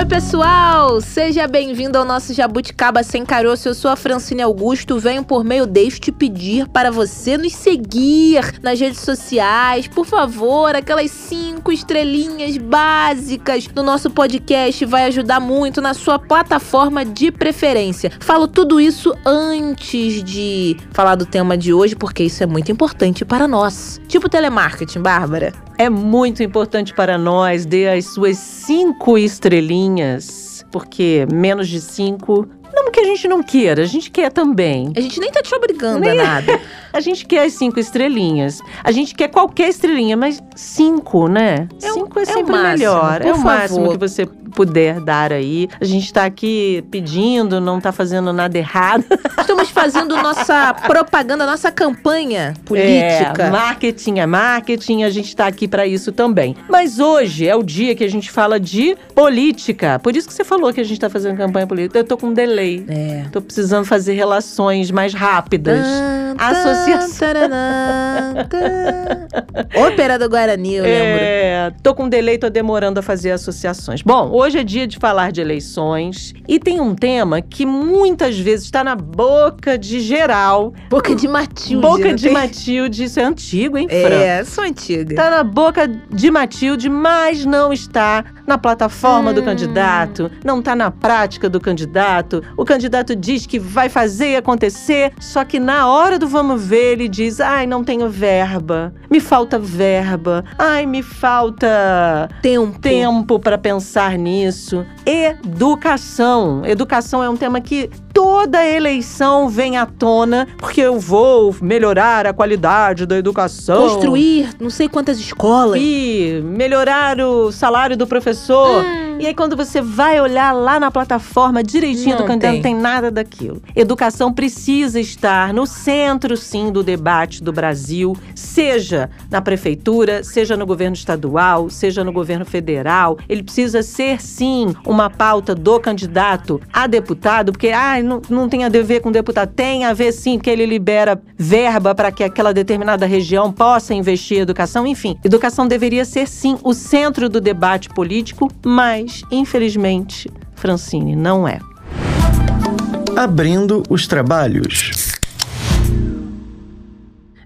Oi, pessoal! Seja bem-vindo ao nosso Jabuticaba Sem Caroço. Eu sou a Francine Augusto. Venho por meio deste pedir para você nos seguir nas redes sociais. Por favor, aquelas cinco estrelinhas básicas do nosso podcast vai ajudar muito na sua plataforma de preferência. Falo tudo isso antes de falar do tema de hoje, porque isso é muito importante para nós. Tipo telemarketing, Bárbara. É muito importante para nós, dê as suas cinco estrelinhas, porque menos de cinco não que a gente não queira, a gente quer também. A gente nem tá te obrigando nem... a nada. a gente quer as cinco estrelinhas. A gente quer qualquer estrelinha, mas cinco, né? É cinco é, é sempre máximo, melhor. É o favor. máximo que você puder dar aí. A gente tá aqui pedindo, não tá fazendo nada errado. Estamos fazendo nossa propaganda, nossa campanha política. É, marketing é marketing, a gente tá aqui para isso também. Mas hoje é o dia que a gente fala de política. Por isso que você falou que a gente tá fazendo campanha política. Eu tô com um delay. É. Tô precisando fazer relações mais rápidas. Associação. Ópera do Guarani, eu lembro. É, tô com um delay, tô demorando a fazer associações. Bom, hoje é dia de falar de eleições e tem um tema que muitas vezes está na boca de geral. Boca de Matilde. Boca de tem... Matilde, isso é antigo, hein, Fran? É, sou antiga. Tá na boca de Matilde, mas não está na plataforma hum. do candidato, não tá na prática do candidato. O candidato diz que vai fazer acontecer, só que na hora do vamos ver, ele diz: ai, não tenho verba, me falta verba, ai, me falta tempo, tempo para pensar nisso. Educação. Educação é um tema que toda eleição vem à tona, porque eu vou melhorar a qualidade da educação. Construir não sei quantas escolas. E melhorar o salário do professor. Hum. E aí, quando você vai olhar lá na plataforma direitinho não do candidato, não tem nada daquilo. Educação precisa estar no centro, sim, do debate do Brasil, seja na prefeitura, seja no governo estadual, seja no governo federal. Ele precisa ser, sim, uma pauta do candidato a deputado, porque ah, não, não tem a ver com deputado. Tem a ver, sim, porque ele libera verba para que aquela determinada região possa investir em educação. Enfim, educação deveria ser, sim, o centro do debate político, mas mas, infelizmente, Francine não é. Abrindo os trabalhos.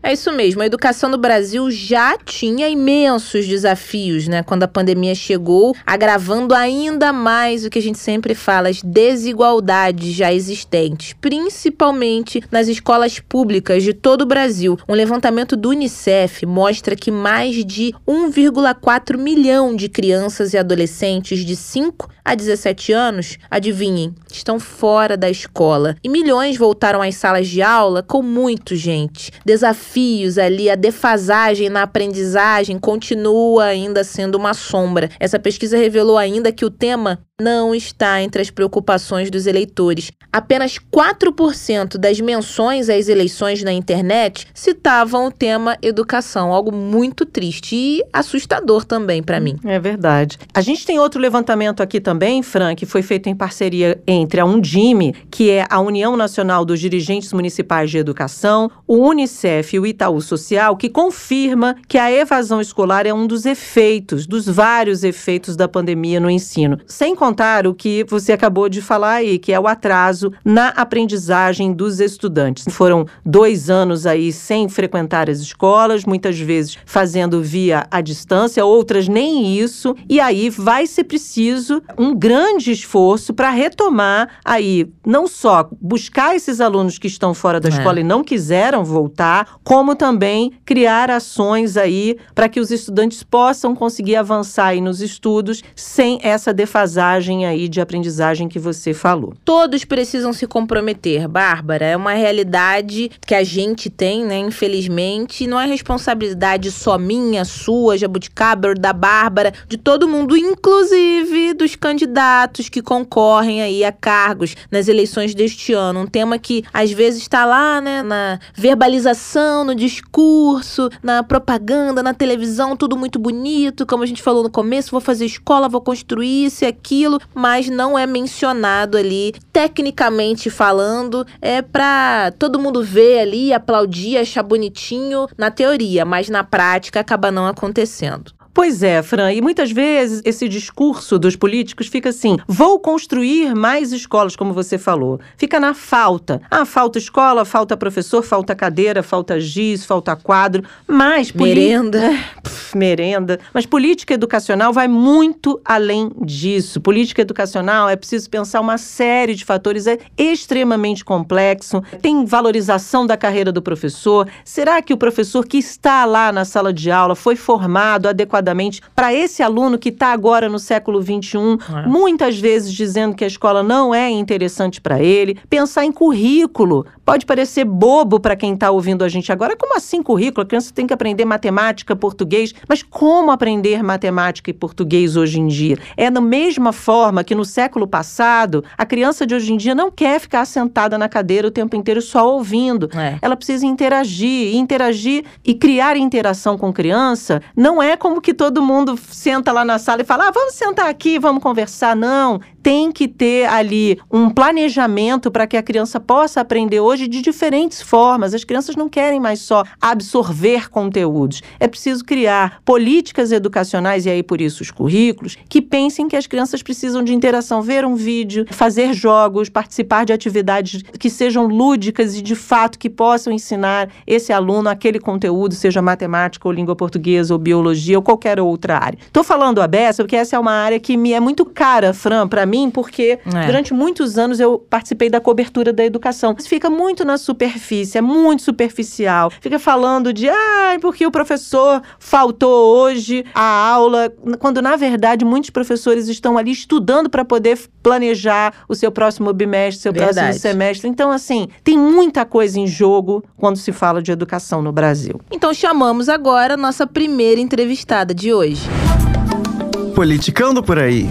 É isso mesmo. A educação no Brasil já tinha imensos desafios, né? Quando a pandemia chegou, agravando ainda mais o que a gente sempre fala, as desigualdades já existentes, principalmente nas escolas públicas de todo o Brasil. Um levantamento do Unicef mostra que mais de 1,4 milhão de crianças e adolescentes de 5 a 17 anos, adivinhem, estão fora da escola. E milhões voltaram às salas de aula com muito gente. Desafios desafios ali, a defasagem na aprendizagem continua ainda sendo uma sombra. Essa pesquisa revelou ainda que o tema não está entre as preocupações dos eleitores. Apenas 4% das menções às eleições na internet citavam o tema educação, algo muito triste e assustador também para mim. É verdade. A gente tem outro levantamento aqui também, Fran, que foi feito em parceria entre a Undime, que é a União Nacional dos Dirigentes Municipais de Educação, o UNICEF e o Itaú Social, que confirma que a evasão escolar é um dos efeitos, dos vários efeitos da pandemia no ensino. Sem contar o que você acabou de falar aí, que é o atraso na aprendizagem dos estudantes. Foram dois anos aí sem frequentar as escolas, muitas vezes fazendo via à distância, outras nem isso. E aí vai ser preciso um grande esforço para retomar aí, não só buscar esses alunos que estão fora da é. escola e não quiseram voltar, como também criar ações aí para que os estudantes possam conseguir avançar aí nos estudos sem essa defasagem bagagem aí de aprendizagem que você falou. Todos precisam se comprometer, Bárbara. É uma realidade que a gente tem, né? Infelizmente, não é responsabilidade só minha, sua, Jabuticaba, da Bárbara, de todo mundo, inclusive dos candidatos que concorrem aí a cargos nas eleições deste ano. Um tema que às vezes está lá, né, na verbalização, no discurso, na propaganda, na televisão, tudo muito bonito, como a gente falou no começo, vou fazer escola, vou construir isso e aquilo aquilo, mas não é mencionado ali tecnicamente falando, é para todo mundo ver ali, aplaudir, achar bonitinho na teoria, mas na prática acaba não acontecendo. Pois é, Fran, e muitas vezes esse discurso dos políticos fica assim: vou construir mais escolas, como você falou. Fica na falta. Ah, falta escola, falta professor, falta cadeira, falta giz, falta quadro. Mas. Merenda. Pff, merenda. Mas política educacional vai muito além disso. Política educacional é preciso pensar uma série de fatores, é extremamente complexo. Tem valorização da carreira do professor. Será que o professor que está lá na sala de aula foi formado adequadamente? Adequadamente para esse aluno que está agora no século XXI, é. muitas vezes dizendo que a escola não é interessante para ele. Pensar em currículo pode parecer bobo para quem está ouvindo a gente agora. Como assim currículo? A criança tem que aprender matemática, português. Mas como aprender matemática e português hoje em dia? É da mesma forma que no século passado, a criança de hoje em dia não quer ficar sentada na cadeira o tempo inteiro só ouvindo. É. Ela precisa interagir. E interagir e criar interação com criança não é como que todo mundo senta lá na sala e fala: ah, vamos sentar aqui, vamos conversar. Não. Tem que ter ali um planejamento para que a criança possa aprender hoje de diferentes formas. As crianças não querem mais só absorver conteúdos. É preciso criar políticas educacionais, e aí por isso os currículos, que pensem que as crianças precisam de interação, ver um vídeo, fazer jogos, participar de atividades que sejam lúdicas e de fato que possam ensinar esse aluno aquele conteúdo, seja matemática ou língua portuguesa ou biologia ou qualquer outra área. Tô falando a beça porque essa é uma área que me é muito cara, Fran, para mim, porque é. durante muitos anos eu participei da cobertura da educação. Fica muito na superfície, é muito superficial. Fica falando de, ah, porque o professor faltou hoje a aula, quando na verdade muitos professores estão ali estudando para poder planejar o seu próximo bimestre, seu verdade. próximo semestre. Então, assim, tem muita coisa em jogo quando se fala de educação no Brasil. Então, chamamos agora a nossa primeira entrevistada de hoje. Politicando por aí.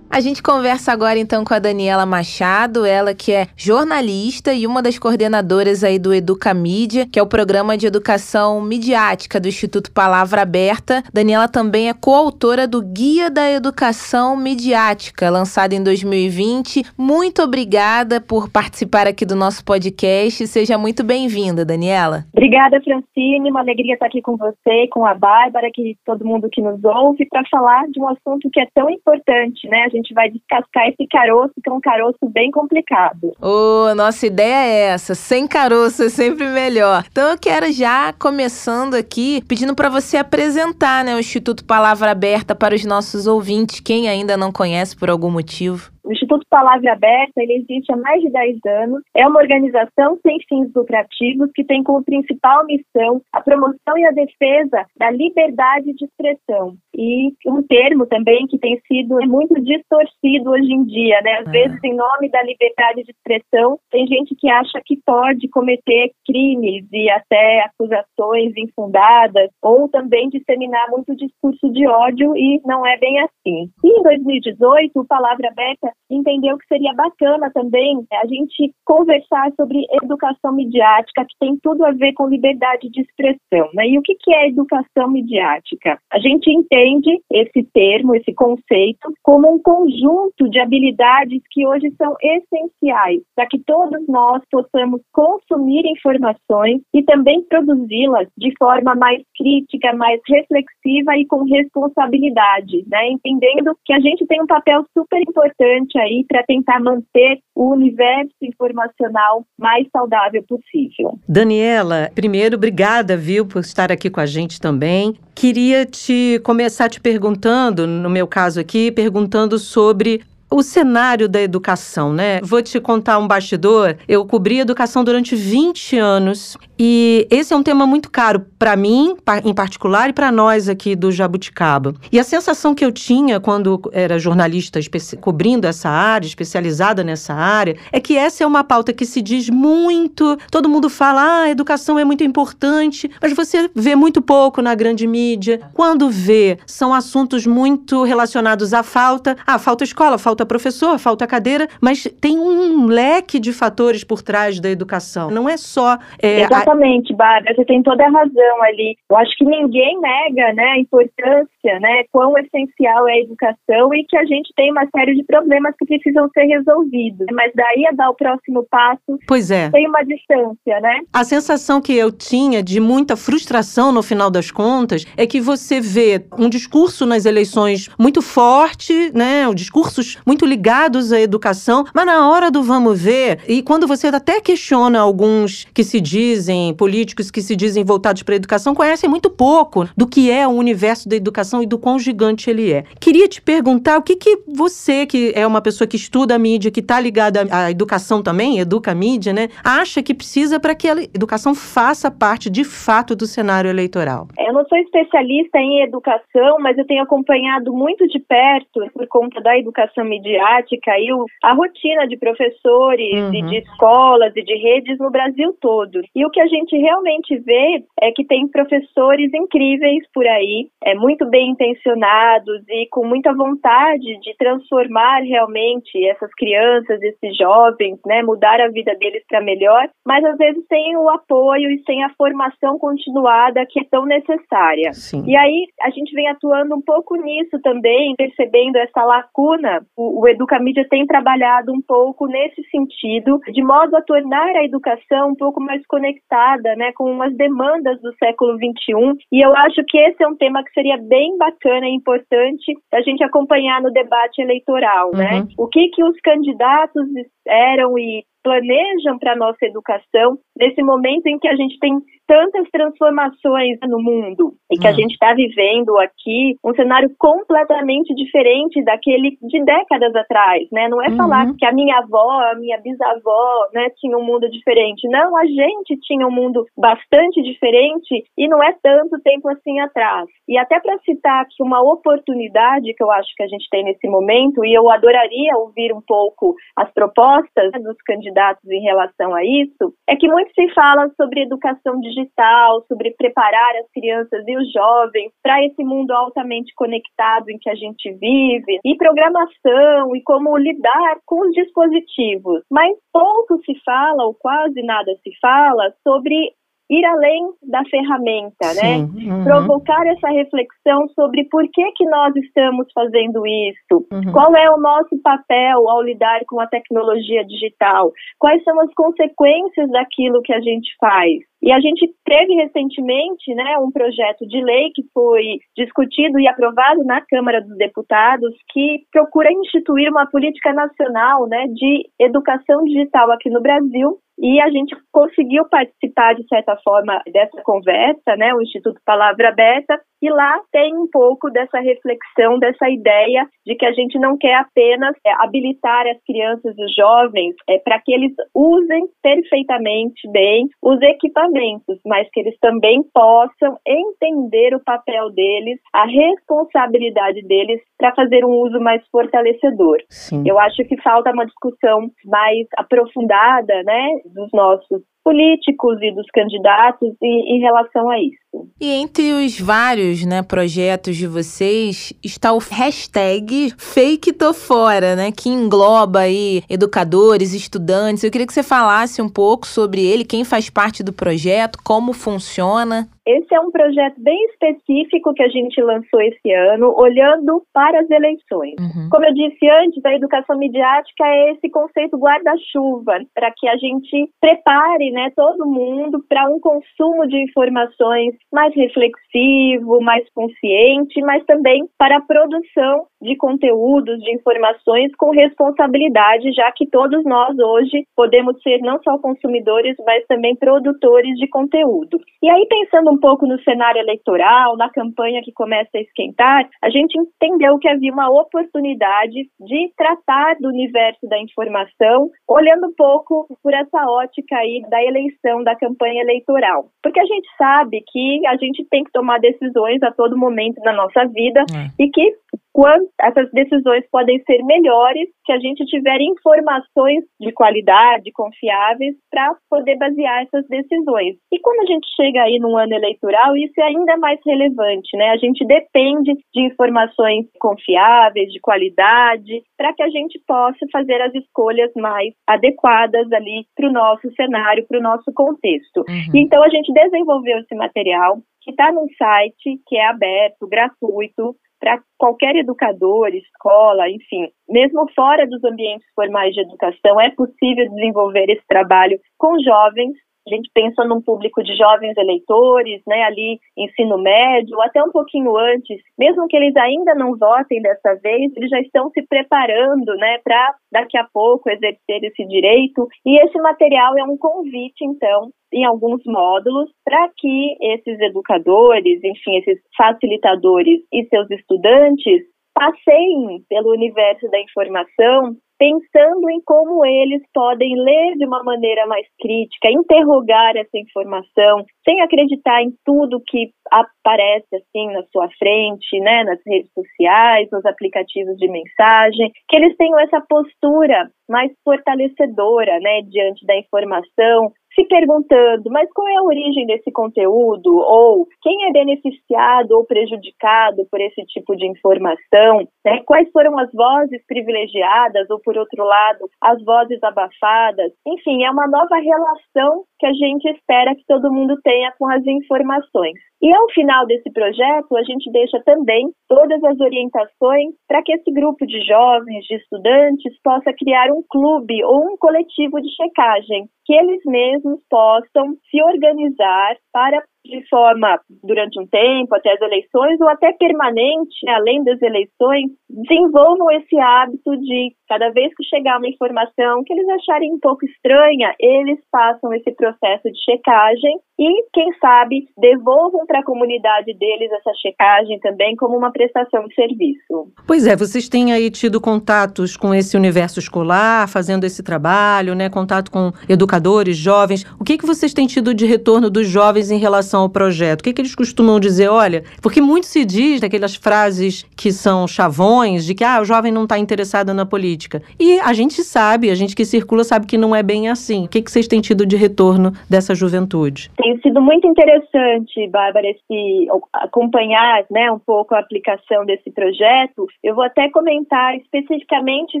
A gente conversa agora então com a Daniela Machado, ela que é jornalista e uma das coordenadoras aí do Educa Mídia, que é o programa de educação midiática do Instituto Palavra Aberta. Daniela também é coautora do Guia da Educação Midiática, lançado em 2020. Muito obrigada por participar aqui do nosso podcast. Seja muito bem-vinda, Daniela. Obrigada, Francine. Uma alegria estar aqui com você, com a Bárbara, que todo mundo que nos ouve, para falar de um assunto que é tão importante, né? A gente vai descascar esse caroço, que é um caroço bem complicado. Oh, nossa ideia é essa, sem caroço é sempre melhor. Então eu quero já começando aqui, pedindo para você apresentar, né, o Instituto Palavra Aberta para os nossos ouvintes, quem ainda não conhece por algum motivo. O Instituto Palavra Aberta ele existe há mais de 10 anos. É uma organização sem fins lucrativos que tem como principal missão a promoção e a defesa da liberdade de expressão. E um termo também que tem sido muito distorcido hoje em dia, né? Às é. vezes, em nome da liberdade de expressão, tem gente que acha que pode cometer crimes e até acusações infundadas, ou também disseminar muito discurso de ódio, e não é bem assim. E em 2018, o Palavra Aberta entendeu que seria bacana também né, a gente conversar sobre educação midiática, que tem tudo a ver com liberdade de expressão. Né? E o que, é educação midiática? A gente entende esse termo, esse conceito, como um conjunto de habilidades que hoje são essenciais para que todos nós possamos consumir informações e também produzi-las de forma mais crítica, mais reflexiva e com responsabilidade, né? entendendo que a gente tem um papel super importante importante aí para tentar manter o universo informacional mais saudável possível. Daniela, primeiro, obrigada, viu, por estar aqui com a gente também. Queria te começar te perguntando, no meu caso aqui, perguntando sobre o cenário da educação, né? Vou te contar um bastidor. Eu cobri educação durante 20 anos e esse é um tema muito caro para mim, em particular, e para nós aqui do Jabuticaba. E a sensação que eu tinha quando era jornalista cobrindo essa área, especializada nessa área, é que essa é uma pauta que se diz muito. Todo mundo fala, ah, educação é muito importante, mas você vê muito pouco na grande mídia. Quando vê, são assuntos muito relacionados à falta. Ah, falta escola, falta falta professor, falta cadeira, mas tem um leque de fatores por trás da educação. Não é só. É, Exatamente, a... Bárbara, você tem toda a razão ali. Eu acho que ninguém nega né, a importância, né, quão essencial é a educação e que a gente tem uma série de problemas que precisam ser resolvidos. Mas daí a dar o próximo passo. Pois é. Tem uma distância, né? A sensação que eu tinha de muita frustração no final das contas é que você vê um discurso nas eleições muito forte, né? Discursos muito ligados à educação, mas na hora do vamos ver, e quando você até questiona alguns que se dizem, políticos que se dizem voltados para a educação, conhecem muito pouco do que é o universo da educação e do quão gigante ele é. Queria te perguntar o que, que você, que é uma pessoa que estuda a mídia, que está ligada à educação também, educa a mídia, né? Acha que precisa para que a educação faça parte de fato do cenário eleitoral? Eu não sou especialista em educação, mas eu tenho acompanhado muito de perto, por conta da educação midiática, e a rotina de professores uhum. e de escolas e de redes no Brasil todo. E o que a gente realmente vê é que tem professores incríveis por aí, é muito bem intencionados e com muita vontade de transformar realmente essas crianças, esses jovens, né, mudar a vida deles para melhor, mas às vezes sem o apoio e sem a formação continuada que é tão necessária. Sim. E aí a gente vem atuando um pouco nisso também, percebendo essa lacuna. O, o Educamídia tem trabalhado um pouco nesse sentido, de modo a tornar a educação um pouco mais conectada, né, com as demandas do século XXI. E eu acho que esse é um tema que seria bem bacana e importante a gente acompanhar no debate eleitoral, né? uhum. O que que os candidatos eram e planejam para a nossa educação nesse momento em que a gente tem tantas transformações no mundo e que a hum. gente está vivendo aqui um cenário completamente diferente daquele de décadas atrás, né? Não é uhum. falar que a minha avó, a minha bisavó, né, tinha um mundo diferente. Não, a gente tinha um mundo bastante diferente e não é tanto tempo assim atrás. E até para citar aqui uma oportunidade que eu acho que a gente tem nesse momento e eu adoraria ouvir um pouco as propostas dos candidatos em relação a isso, é que muito se fala sobre educação digital digital, sobre preparar as crianças e os jovens para esse mundo altamente conectado em que a gente vive, e programação e como lidar com os dispositivos. Mas pouco se fala, ou quase nada se fala, sobre ir além da ferramenta, né? Sim, né? Uhum. Provocar essa reflexão sobre por que que nós estamos fazendo isso, uhum. qual é o nosso papel ao lidar com a tecnologia digital, quais são as consequências daquilo que a gente faz. E a gente teve recentemente né, um projeto de lei que foi discutido e aprovado na Câmara dos Deputados que procura instituir uma política nacional né, de educação digital aqui no Brasil. E a gente conseguiu participar, de certa forma, dessa conversa, né, o Instituto Palavra Aberta, e lá tem um pouco dessa reflexão, dessa ideia de que a gente não quer apenas é, habilitar as crianças e os jovens é, para que eles usem perfeitamente bem os equipamentos, mas que eles também possam entender o papel deles, a responsabilidade deles para fazer um uso mais fortalecedor. Sim. Eu acho que falta uma discussão mais aprofundada, né, dos nossos políticos e dos candidatos em, em relação a isso. E entre os vários né, projetos de vocês está o hashtag Fake Tô Fora, né? Que engloba aí educadores, estudantes. Eu queria que você falasse um pouco sobre ele, quem faz parte do projeto, como funciona. Esse é um projeto bem específico que a gente lançou esse ano, olhando para as eleições. Uhum. Como eu disse antes, a educação midiática é esse conceito guarda-chuva, para que a gente prepare né, todo mundo para um consumo de informações mais reflexivo, mais consciente, mas também para a produção de conteúdos, de informações com responsabilidade, já que todos nós hoje podemos ser não só consumidores, mas também produtores de conteúdo. E aí, pensando um pouco no cenário eleitoral, na campanha que começa a esquentar, a gente entendeu que havia uma oportunidade de tratar do universo da informação, olhando um pouco por essa ótica aí da eleição, da campanha eleitoral. Porque a gente sabe que a gente tem que tomar decisões a todo momento na nossa vida é. e que quanto essas decisões podem ser melhores se a gente tiver informações de qualidade, confiáveis, para poder basear essas decisões. E quando a gente chega aí num ano eleitoral, isso é ainda mais relevante, né? A gente depende de informações confiáveis, de qualidade, para que a gente possa fazer as escolhas mais adequadas ali para o nosso cenário, para o nosso contexto. Uhum. Então a gente desenvolveu esse material que está num site que é aberto, gratuito, para qualquer educador, escola, enfim, mesmo fora dos ambientes formais de educação, é possível desenvolver esse trabalho com jovens a gente pensa num público de jovens eleitores, né, ali ensino médio, até um pouquinho antes, mesmo que eles ainda não votem dessa vez, eles já estão se preparando, né, para daqui a pouco exercer esse direito. E esse material é um convite, então, em alguns módulos, para que esses educadores, enfim, esses facilitadores e seus estudantes passeiem pelo universo da informação pensando em como eles podem ler de uma maneira mais crítica, interrogar essa informação, sem acreditar em tudo que aparece assim na sua frente, né, nas redes sociais, nos aplicativos de mensagem, que eles tenham essa postura mais fortalecedora, né, diante da informação, se perguntando, mas qual é a origem desse conteúdo? Ou quem é beneficiado ou prejudicado por esse tipo de informação? Né? Quais foram as vozes privilegiadas ou, por outro lado, as vozes abafadas? Enfim, é uma nova relação que a gente espera que todo mundo tenha com as informações. E ao final desse projeto, a gente deixa também todas as orientações para que esse grupo de jovens, de estudantes, possa criar um clube ou um coletivo de checagem, que eles mesmos possam se organizar para de forma durante um tempo, até as eleições, ou até permanente, além das eleições, desenvolvam esse hábito de, cada vez que chegar uma informação que eles acharem um pouco estranha, eles façam esse processo de checagem e, quem sabe, devolvam para a comunidade deles essa checagem também como uma prestação de serviço. Pois é, vocês têm aí tido contatos com esse universo escolar, fazendo esse trabalho, né? Contato com educadores, jovens. O que, que vocês têm tido de retorno dos jovens em relação ao projeto? O que, que eles costumam dizer? Olha, porque muito se diz daquelas frases que são chavões, de que ah, o jovem não está interessado na política. E a gente sabe, a gente que circula sabe que não é bem assim. O que, que vocês têm tido de retorno dessa juventude? Tem sido muito interessante, Bárbara, esse, acompanhar né, um pouco a aplicação desse projeto. Eu vou até comentar especificamente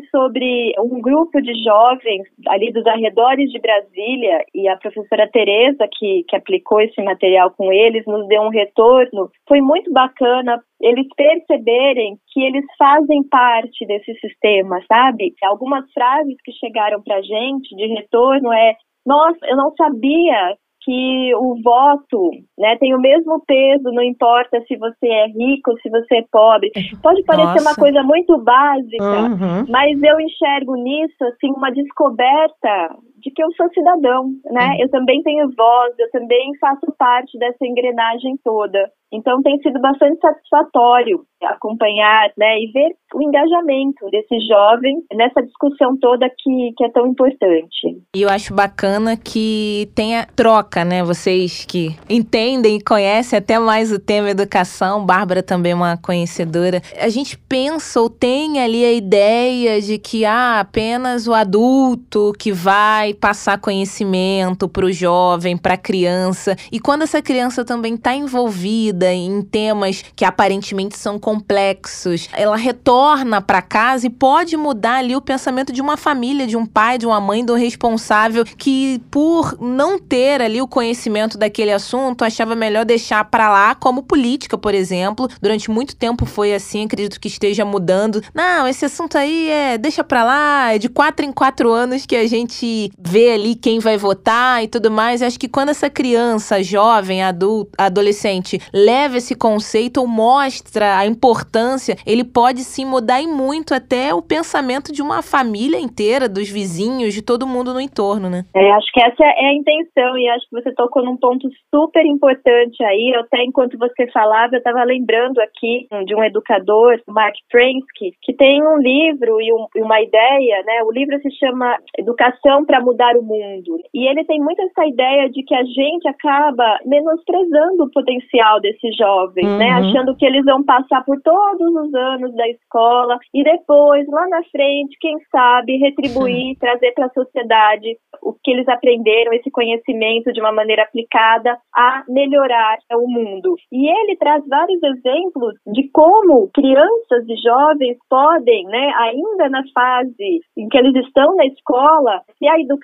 sobre um grupo de jovens ali dos arredores de Brasília e a professora Tereza, que, que aplicou esse material com eles, nos deu um retorno. Foi muito bacana eles perceberem que eles fazem parte desse sistema, sabe? Algumas frases que chegaram para gente de retorno é nossa, eu não sabia que o voto né, tem o mesmo peso, não importa se você é rico, se você é pobre. Pode parecer Nossa. uma coisa muito básica, uhum. mas eu enxergo nisso assim uma descoberta de que eu sou cidadão, né? Uhum. Eu também tenho voz, eu também faço parte dessa engrenagem toda. Então tem sido bastante satisfatório acompanhar né, e ver o engajamento desses jovens nessa discussão toda que, que é tão importante. E eu acho bacana que tenha troca, né? Vocês que entendem e conhecem até mais o tema educação, Bárbara também é uma conhecedora. A gente pensa ou tem ali a ideia de que ah, apenas o adulto que vai passar conhecimento para o jovem, para a criança. E quando essa criança também está envolvida em temas que aparentemente são complexos, ela retorna para casa e pode mudar ali o pensamento de uma família, de um pai, de uma mãe, do responsável que por não ter ali o conhecimento daquele assunto, achava melhor deixar para lá, como política, por exemplo. Durante muito tempo foi assim, acredito que esteja mudando. Não, esse assunto aí é deixa para lá, é de quatro em quatro anos que a gente vê ali quem vai votar e tudo mais. Acho que quando essa criança, jovem, adulto, adolescente, leva esse conceito ou mostra a importância, ele pode sim mudar e muito até o pensamento de uma família inteira, dos vizinhos, de todo mundo no entorno, né? É, acho que essa é a intenção e acho que você tocou num ponto super importante aí. Eu até enquanto você falava, eu estava lembrando aqui de um educador, Mark Prensky, que tem um livro e, um, e uma ideia, né? O livro se chama Educação para mudar o mundo. E ele tem muito essa ideia de que a gente acaba menosprezando o potencial desses jovens, né? uhum. né? Achando que eles vão passar por todos os anos da escola e depois, lá na frente, quem sabe, retribuir, trazer para a sociedade o que eles aprenderam, esse conhecimento de uma maneira aplicada a melhorar o mundo. E ele traz vários exemplos de como crianças e jovens podem, né, ainda na fase em que eles estão na escola, se a educação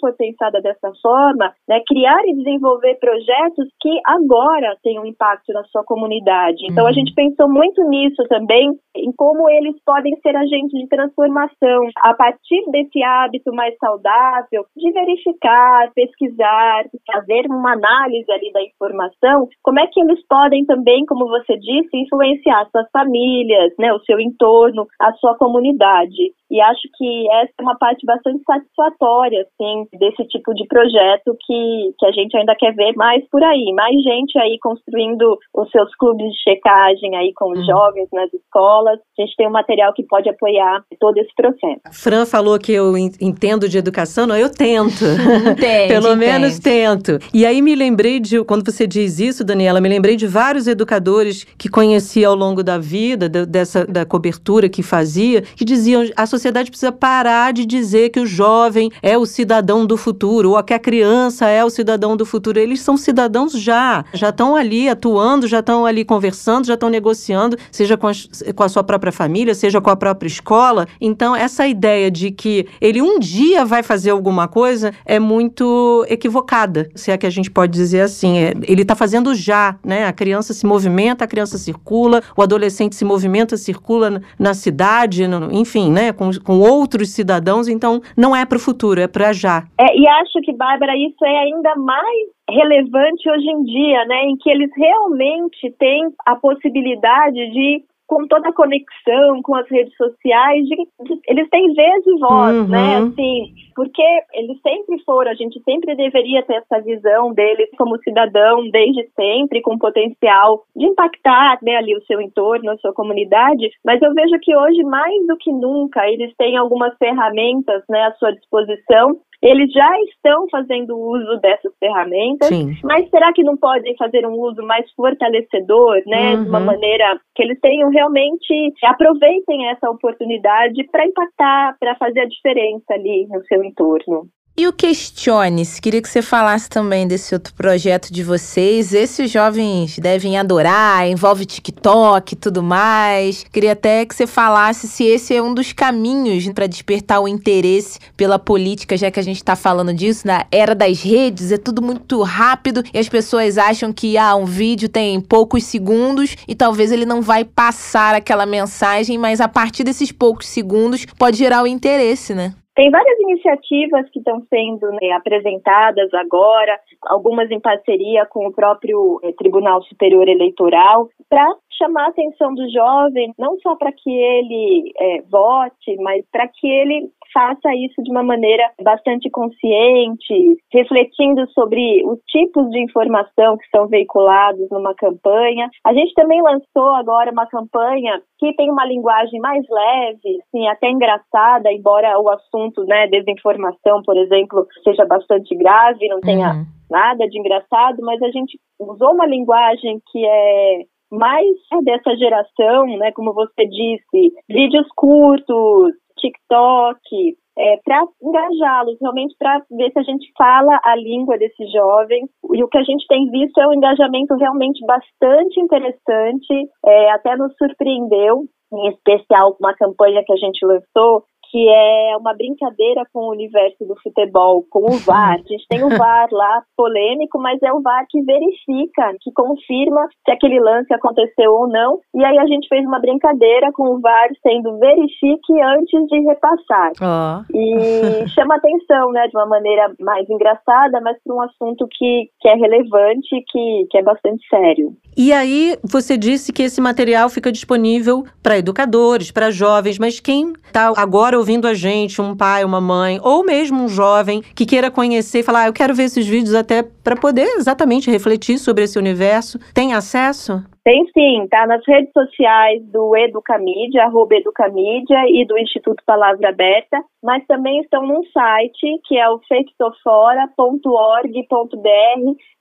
for pensada dessa forma, né, criar e desenvolver projetos que agora tenham impacto na sua comunidade. Então a uhum. gente pensou muito nisso também, em como eles podem ser agentes de transformação a partir desse hábito mais saudável de verificar, pesquisar, fazer uma análise ali da informação, como é que eles podem também, como você disse, influenciar suas famílias, né, o seu entorno, a sua comunidade. E acho que essa é uma parte bastante satisfatória, assim, desse tipo de projeto que, que a gente ainda quer ver mais por aí. Mais gente aí construindo os seus clubes de checagem aí com os uhum. jovens nas escolas. A gente tem um material que pode apoiar todo esse processo. Fran falou que eu entendo de educação, não, eu tento. Entende, Pelo menos tento. E aí me lembrei de, quando você diz isso, Daniela, me lembrei de vários educadores que conheci ao longo da vida, dessa da cobertura que fazia, que diziam a sociedade precisa parar de dizer que o jovem é o cidadão do futuro, ou que a criança é o cidadão do futuro. Eles são cidadãos já, já estão ali atuando, já estão ali conversando, já estão negociando, seja com a, com a sua própria família, seja com a própria escola. Então, essa ideia de que ele um dia vai fazer alguma coisa é muito equivocada, se é que a gente pode dizer assim. É, ele está fazendo já, né? A criança se movimenta, a criança circula, o adolescente se movimenta, circula na cidade, no, enfim, né? Com, com outros cidadãos, então não é para o futuro, é para já. É, e acho que, Bárbara, isso é ainda mais relevante hoje em dia, né, em que eles realmente têm a possibilidade de com toda a conexão com as redes sociais, de, de, eles têm vez e voz, uhum. né? Assim, porque eles sempre foram, a gente sempre deveria ter essa visão deles como cidadão desde sempre, com potencial de impactar né, ali o seu entorno, a sua comunidade, mas eu vejo que hoje, mais do que nunca, eles têm algumas ferramentas né, à sua disposição eles já estão fazendo uso dessas ferramentas, Sim. mas será que não podem fazer um uso mais fortalecedor, né? Uhum. De uma uhum. maneira que eles tenham realmente aproveitem essa oportunidade para impactar, para fazer a diferença ali no seu entorno. E o Questione-se, queria que você falasse também desse outro projeto de vocês. Esse os jovens devem adorar, envolve TikTok e tudo mais. Queria até que você falasse se esse é um dos caminhos para despertar o interesse pela política, já que a gente está falando disso, na era das redes, é tudo muito rápido e as pessoas acham que ah, um vídeo tem poucos segundos e talvez ele não vai passar aquela mensagem, mas a partir desses poucos segundos pode gerar o interesse, né? Tem várias iniciativas que estão sendo né, apresentadas agora, algumas em parceria com o próprio eh, Tribunal Superior Eleitoral, para chamar a atenção do jovem, não só para que ele é, vote, mas para que ele faça isso de uma maneira bastante consciente, refletindo sobre os tipos de informação que são veiculados numa campanha. A gente também lançou agora uma campanha que tem uma linguagem mais leve, assim, até engraçada, embora o assunto, né, desinformação, por exemplo, seja bastante grave, não tenha uhum. nada de engraçado, mas a gente usou uma linguagem que é mais dessa geração, né, como você disse, vídeos curtos, TikTok, é, para engajá-los, realmente para ver se a gente fala a língua desses jovens. E o que a gente tem visto é um engajamento realmente bastante interessante, é, até nos surpreendeu, em especial uma campanha que a gente lançou, que é uma brincadeira com o universo do futebol, com o VAR. A gente tem o VAR lá, polêmico, mas é o VAR que verifica, que confirma se aquele lance aconteceu ou não. E aí a gente fez uma brincadeira com o VAR sendo verifique antes de repassar. Oh. E chama atenção, né, de uma maneira mais engraçada, mas para um assunto que, que é relevante, que, que é bastante sério. E aí você disse que esse material fica disponível para educadores, para jovens, mas quem está agora ouvindo a gente, um pai, uma mãe, ou mesmo um jovem que queira conhecer e falar, ah, eu quero ver esses vídeos até para poder exatamente refletir sobre esse universo, tem acesso? Tem sim, tá nas redes sociais do Educamídia, arroba Educamídia e do Instituto Palavra Aberta, mas também estão num site que é o feitofora.org.br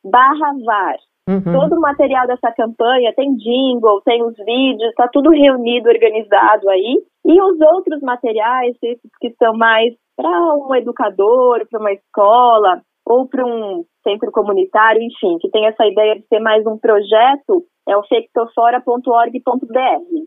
barra VAR. Uhum. Todo o material dessa campanha tem jingle, tem os vídeos, está tudo reunido, organizado aí. E os outros materiais, esses que são mais para um educador, para uma escola ou para um centro comunitário, enfim, que tem essa ideia de ser mais um projeto, é o fectofora.org.br.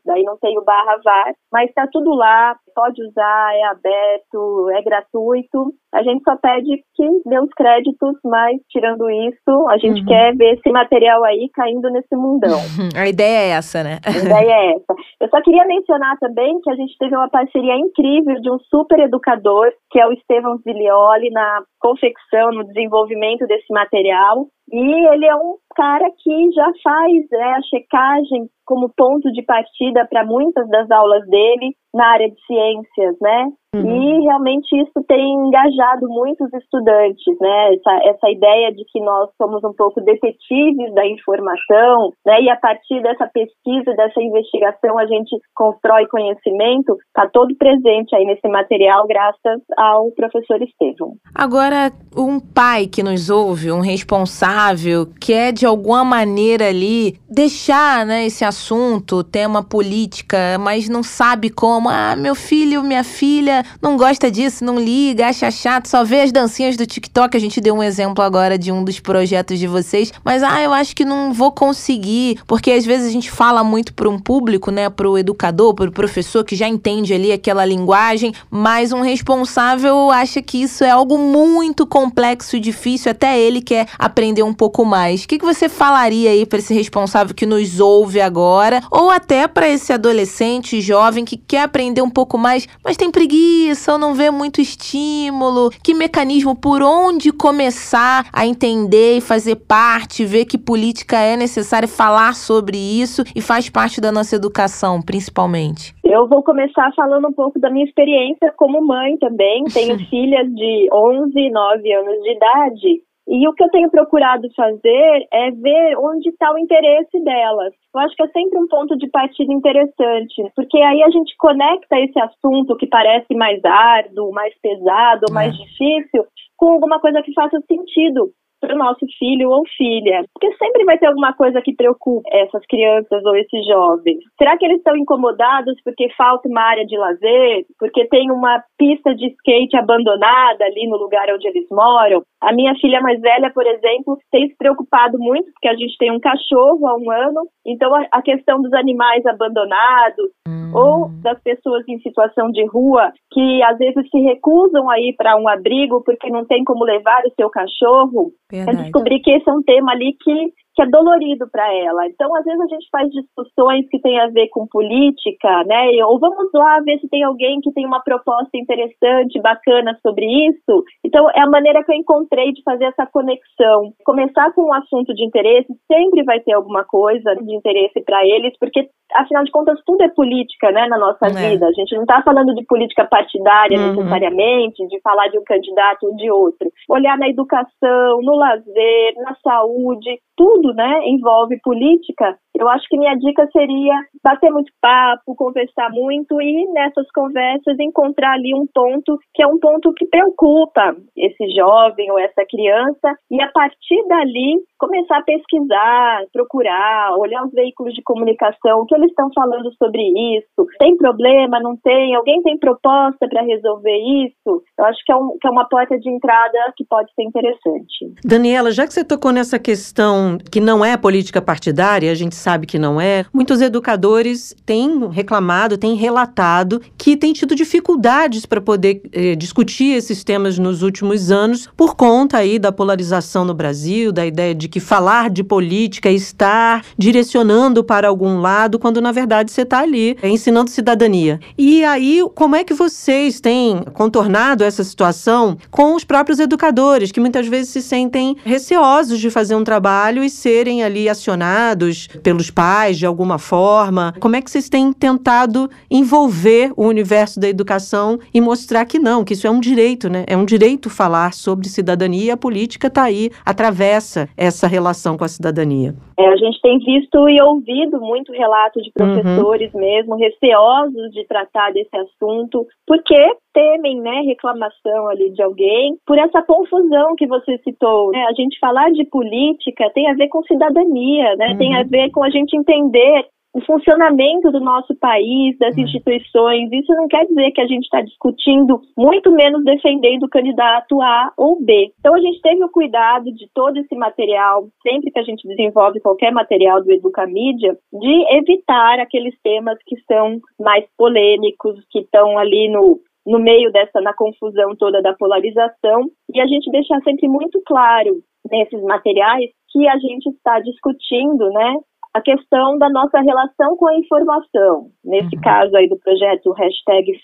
Daí não tem o barra var, mas está tudo lá, pode usar, é aberto, é gratuito. A gente só pede que dê os créditos, mas tirando isso, a gente uhum. quer ver esse material aí caindo nesse mundão. A ideia é essa, né? A ideia é essa. Eu só queria mencionar também que a gente teve uma parceria incrível de um super educador, que é o Estevão Zilioli, na confecção, no desenvolvimento desse material. E ele é um cara que já faz né, a checagem como ponto de partida para muitas das aulas dele na área de ciências, né? Uhum. E realmente isso tem engajado muitos estudantes, né? Essa, essa ideia de que nós somos um pouco detetives da informação, né? E a partir dessa pesquisa, dessa investigação, a gente constrói conhecimento, está todo presente aí nesse material, graças ao professor Estevam. Agora, um pai que nos ouve, um responsável, quer de alguma maneira ali deixar né, esse assunto, tema política, mas não sabe como. Ah, meu filho, minha filha não gosta disso, não liga, acha chato, só vê as dancinhas do TikTok. A gente deu um exemplo agora de um dos projetos de vocês, mas ah, eu acho que não vou conseguir, porque às vezes a gente fala muito para um público, né, para o educador, para o professor que já entende ali aquela linguagem, mas um responsável acha que isso é algo muito complexo e difícil, até ele quer aprender um pouco mais. O que, que você falaria aí para esse responsável que nos ouve agora, ou até para esse adolescente jovem que quer aprender um pouco mais, mas tem preguiça ou não vê muito estímulo? Que mecanismo por onde começar a entender e fazer parte, ver que política é necessária falar sobre isso e faz parte da nossa educação, principalmente? Eu vou começar falando um pouco da minha experiência como mãe também. Tenho filhas de 11 e 9 anos de idade e o que eu tenho procurado fazer é ver onde está o interesse delas. Eu acho que é sempre um ponto de partida interessante, porque aí a gente conecta esse assunto que parece mais árduo, mais pesado, é. mais difícil, com alguma coisa que faça sentido para o nosso filho ou filha. Porque sempre vai ter alguma coisa que preocupe essas crianças ou esses jovens. Será que eles estão incomodados porque falta uma área de lazer? Porque tem uma pista de skate abandonada ali no lugar onde eles moram? A minha filha mais velha, por exemplo, tem se preocupado muito, porque a gente tem um cachorro há um ano, então a questão dos animais abandonados hum. ou das pessoas em situação de rua que às vezes se recusam a ir para um abrigo porque não tem como levar o seu cachorro, Verdade. Eu descobri que esse é um tema ali que que é dolorido para ela. Então, às vezes a gente faz discussões que têm a ver com política, né? Ou vamos lá ver se tem alguém que tem uma proposta interessante, bacana sobre isso. Então, é a maneira que eu encontrei de fazer essa conexão. Começar com um assunto de interesse, sempre vai ter alguma coisa de interesse para eles, porque afinal de contas tudo é política, né, na nossa é. vida. A gente não está falando de política partidária uhum. necessariamente, de falar de um candidato ou de outro. Olhar na educação, no lazer, na saúde, tudo, né, envolve política, eu acho que minha dica seria bater muito papo, conversar muito e nessas conversas encontrar ali um ponto que é um ponto que preocupa esse jovem ou essa criança e a partir dali começar a pesquisar, procurar, olhar os veículos de comunicação, o que eles estão falando sobre isso. Tem problema? Não tem? Alguém tem proposta para resolver isso? Eu acho que é, um, que é uma porta de entrada que pode ser interessante. Daniela, já que você tocou nessa questão que não é política partidária, a gente sabe que não é, muitos educadores têm reclamado, têm relatado que têm tido dificuldades para poder eh, discutir esses temas nos últimos anos por conta aí da polarização no Brasil, da ideia de que falar de política é estar direcionando para algum lado, quando na verdade você está ali ensinando cidadania. E aí, como é que vocês têm contornado essa situação com os próprios educadores, que muitas vezes se sentem receosos de fazer um trabalho e serem ali acionados pelos pais de alguma forma? Como é que vocês têm tentado envolver o universo da educação e mostrar que não, que isso é um direito, né? É um direito falar sobre cidadania e a política está aí, atravessa essa relação com a cidadania. É, a gente tem visto e ouvido muito relato de uhum. professores uhum. mesmo, receosos de tratar desse assunto, porque temem, né, reclamação ali de alguém, por essa confusão que você citou. Né? A gente falar de política tem a ver com cidadania, né? Uhum. Tem a uhum. ver com a gente entender o funcionamento do nosso país, das uhum. instituições. Isso não quer dizer que a gente está discutindo, muito menos defendendo o candidato A ou B. Então, a gente teve o cuidado de todo esse material, sempre que a gente desenvolve qualquer material do Educamídia, de evitar aqueles temas que são mais polêmicos, que estão ali no, no meio dessa, na confusão toda da polarização, e a gente deixar sempre muito claro nesses materiais que a gente está discutindo, né, a questão da nossa relação com a informação. Nesse uhum. caso aí do projeto hashtag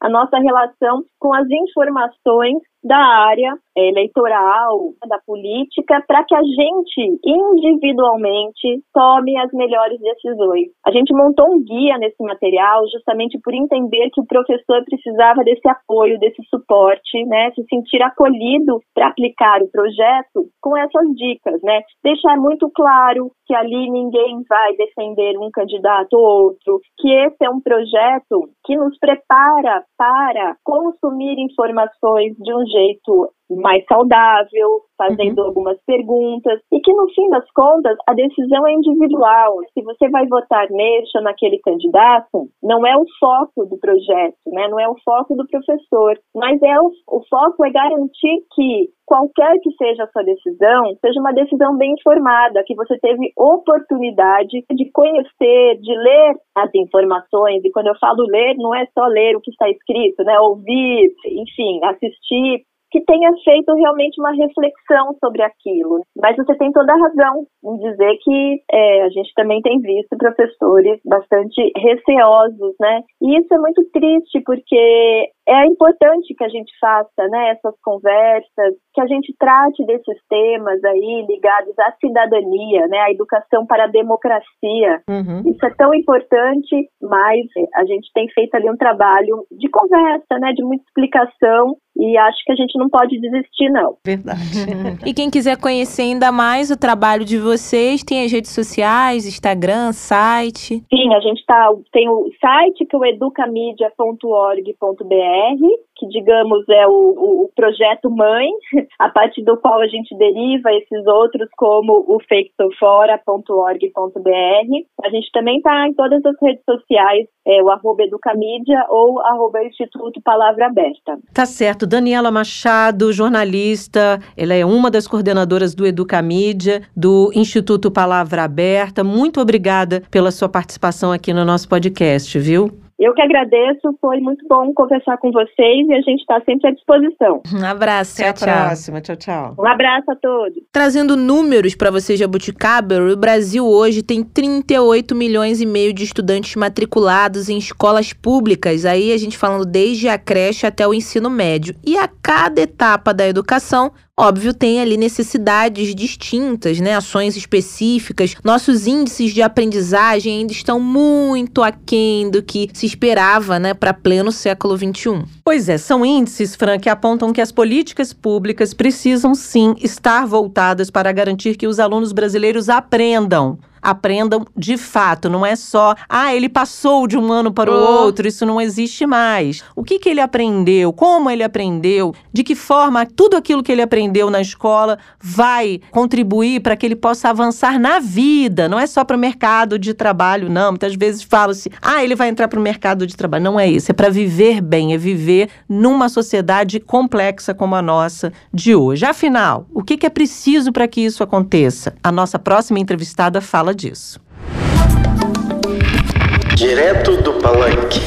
a nossa relação com as informações da área eleitoral, da política, para que a gente individualmente tome as melhores decisões. A gente montou um guia nesse material justamente por entender que o professor precisava desse apoio, desse suporte, né, se sentir acolhido para aplicar o projeto com essas dicas, né? Deixar muito claro que ali ninguém vai defender um candidato ou outro, que esse é um projeto que nos prepara para consumir informações de um jeito mais saudável, fazendo uhum. algumas perguntas, e que no fim das contas a decisão é individual. Se você vai votar neste ou naquele candidato, não é o foco do projeto, né? não é o foco do professor, mas é o, o foco é garantir que qualquer que seja a sua decisão, seja uma decisão bem informada, que você teve oportunidade de conhecer, de ler as informações, e quando eu falo ler, não é só ler o que está escrito, né? Ouvir, enfim, assistir que tenha feito realmente uma reflexão sobre aquilo. Mas você tem toda a razão em dizer que é, a gente também tem visto professores bastante receosos, né? E isso é muito triste porque é importante que a gente faça né, essas conversas, que a gente trate desses temas aí ligados à cidadania, né, à educação para a democracia. Uhum. Isso é tão importante, mas a gente tem feito ali um trabalho de conversa, né, de muita explicação e acho que a gente não pode desistir, não. Verdade. e quem quiser conhecer ainda mais o trabalho de vocês, tem as redes sociais, Instagram, site? Sim, a gente tá, tem o site que é o educamedia.org.br que digamos é o, o, projeto mãe, a partir do qual a gente deriva esses outros como o faketofora.org.br. A gente também está em todas as redes sociais, é, o arroba Educamídia ou arroba Instituto Palavra Aberta. Tá certo. Daniela Machado, jornalista, ela é uma das coordenadoras do Educamídia, do Instituto Palavra Aberta. Muito obrigada pela sua participação aqui no nosso podcast, viu? Eu que agradeço, foi muito bom conversar com vocês e a gente está sempre à disposição. Um abraço, Até tchau, a próxima, tchau, tchau. Um abraço a todos. Trazendo números para você, Jabuticaba, o Brasil hoje tem 38 milhões e meio de estudantes matriculados em escolas públicas, aí a gente falando desde a creche até o ensino médio. E a cada etapa da educação, Óbvio, tem ali necessidades distintas, né? Ações específicas. Nossos índices de aprendizagem ainda estão muito aquém do que se esperava, né, para pleno século XXI. Pois é, são índices, Fran, que apontam que as políticas públicas precisam sim estar voltadas para garantir que os alunos brasileiros aprendam aprendam de fato. Não é só, ah, ele passou de um ano para o oh. outro, isso não existe mais. O que, que ele aprendeu? Como ele aprendeu? De que forma tudo aquilo que ele aprendeu na escola vai contribuir para que ele possa avançar na vida? Não é só para o mercado de trabalho, não. Muitas vezes fala-se, ah, ele vai entrar para o mercado de trabalho. Não é isso. É para viver bem, é viver numa sociedade complexa como a nossa de hoje. Afinal, o que, que é preciso para que isso aconteça? A nossa próxima entrevistada fala fala disso. Direto do Palanque.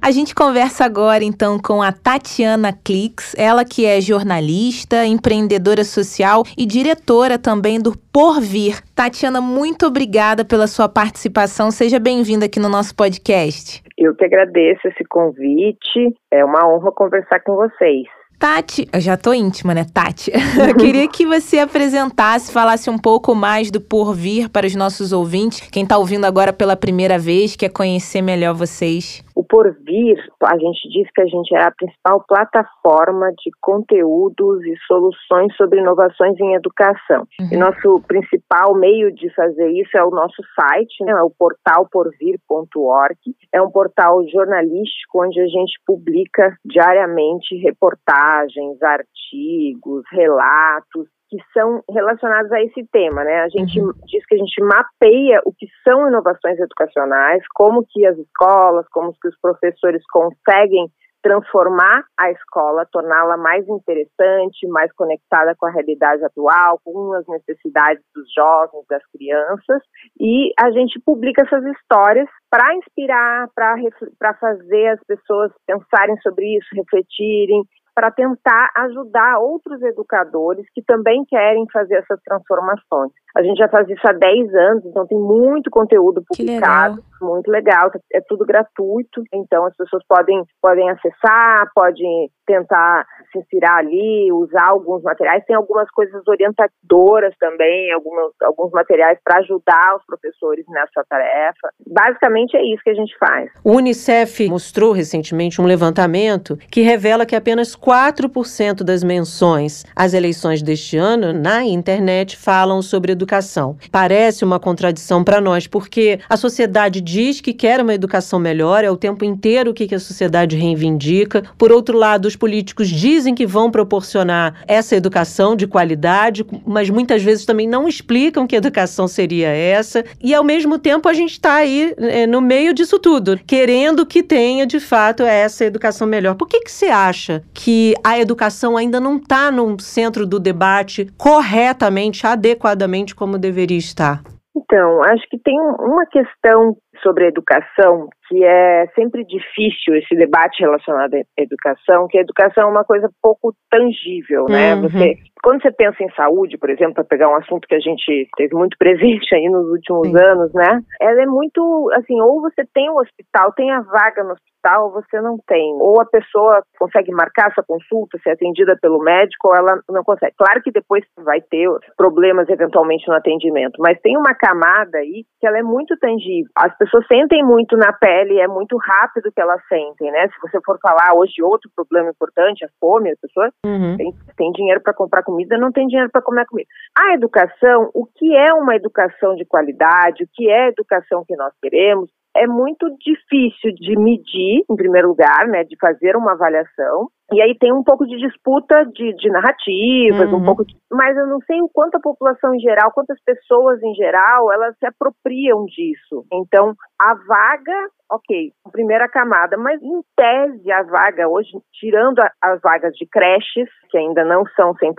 A gente conversa agora então com a Tatiana Clix, ela que é jornalista, empreendedora social e diretora também do Porvir. Tatiana, muito obrigada pela sua participação. Seja bem-vinda aqui no nosso podcast. Eu que agradeço esse convite. É uma honra conversar com vocês. Tati, eu já tô íntima, né, Tati? Eu queria que você apresentasse, falasse um pouco mais do Porvir para os nossos ouvintes. Quem está ouvindo agora pela primeira vez, quer conhecer melhor vocês. O Porvir, a gente diz que a gente é a principal plataforma de conteúdos e soluções sobre inovações em educação. Uhum. E nosso principal meio de fazer isso é o nosso site, né, é o portal porvir.org. É um portal jornalístico onde a gente publica diariamente reportagens, artigos, relatos que são relacionados a esse tema, né? A gente uhum. diz que a gente mapeia o que são inovações educacionais, como que as escolas, como que os professores conseguem transformar a escola, torná-la mais interessante, mais conectada com a realidade atual, com as necessidades dos jovens, das crianças, e a gente publica essas histórias para inspirar, para fazer as pessoas pensarem sobre isso, refletirem para tentar ajudar outros educadores que também querem fazer essas transformações. A gente já faz isso há 10 anos, então tem muito conteúdo publicado, legal. muito legal, é tudo gratuito, então as pessoas podem, podem acessar, podem tentar se inspirar ali, usar alguns materiais. Tem algumas coisas orientadoras também, alguns, alguns materiais para ajudar os professores nessa tarefa. Basicamente é isso que a gente faz. O Unicef mostrou recentemente um levantamento que revela que apenas 4% das menções às eleições deste ano na internet falam sobre educação. Parece uma contradição para nós, porque a sociedade diz que quer uma educação melhor, é o tempo inteiro o que a sociedade reivindica. Por outro lado, os políticos dizem que vão proporcionar essa educação de qualidade, mas muitas vezes também não explicam que educação seria essa. E ao mesmo tempo a gente está aí é, no meio disso tudo, querendo que tenha de fato essa educação melhor. Por que, que você acha que a educação ainda não está no centro do debate corretamente, adequadamente como deveria estar? Então, acho que tem uma questão sobre a educação que é sempre difícil esse debate relacionado à educação, que a educação é uma coisa pouco tangível, né? Uhum. Você quando você pensa em saúde, por exemplo, para pegar um assunto que a gente teve muito presente aí nos últimos Sim. anos, né? Ela é muito assim, ou você tem o um hospital, tem a vaga no hospital, ou você não tem. Ou a pessoa consegue marcar sua consulta, ser atendida pelo médico, ou ela não consegue. Claro que depois vai ter problemas eventualmente no atendimento, mas tem uma camada aí que ela é muito tangível. As pessoas sentem muito na pele, é muito rápido que elas sentem, né? Se você for falar hoje de outro problema importante, a fome, as pessoas uhum. têm, têm dinheiro para comprar comida comida, não tem dinheiro para comer comida. A educação, o que é uma educação de qualidade, o que é a educação que nós queremos, é muito difícil de medir, em primeiro lugar, né, de fazer uma avaliação. E aí tem um pouco de disputa de, de narrativas, uhum. um pouco de, mas eu não sei o quanto a população em geral, quantas pessoas em geral, elas se apropriam disso. Então, a vaga, ok, primeira camada, mas em tese a vaga hoje, tirando a, as vagas de creches, que ainda não são 100%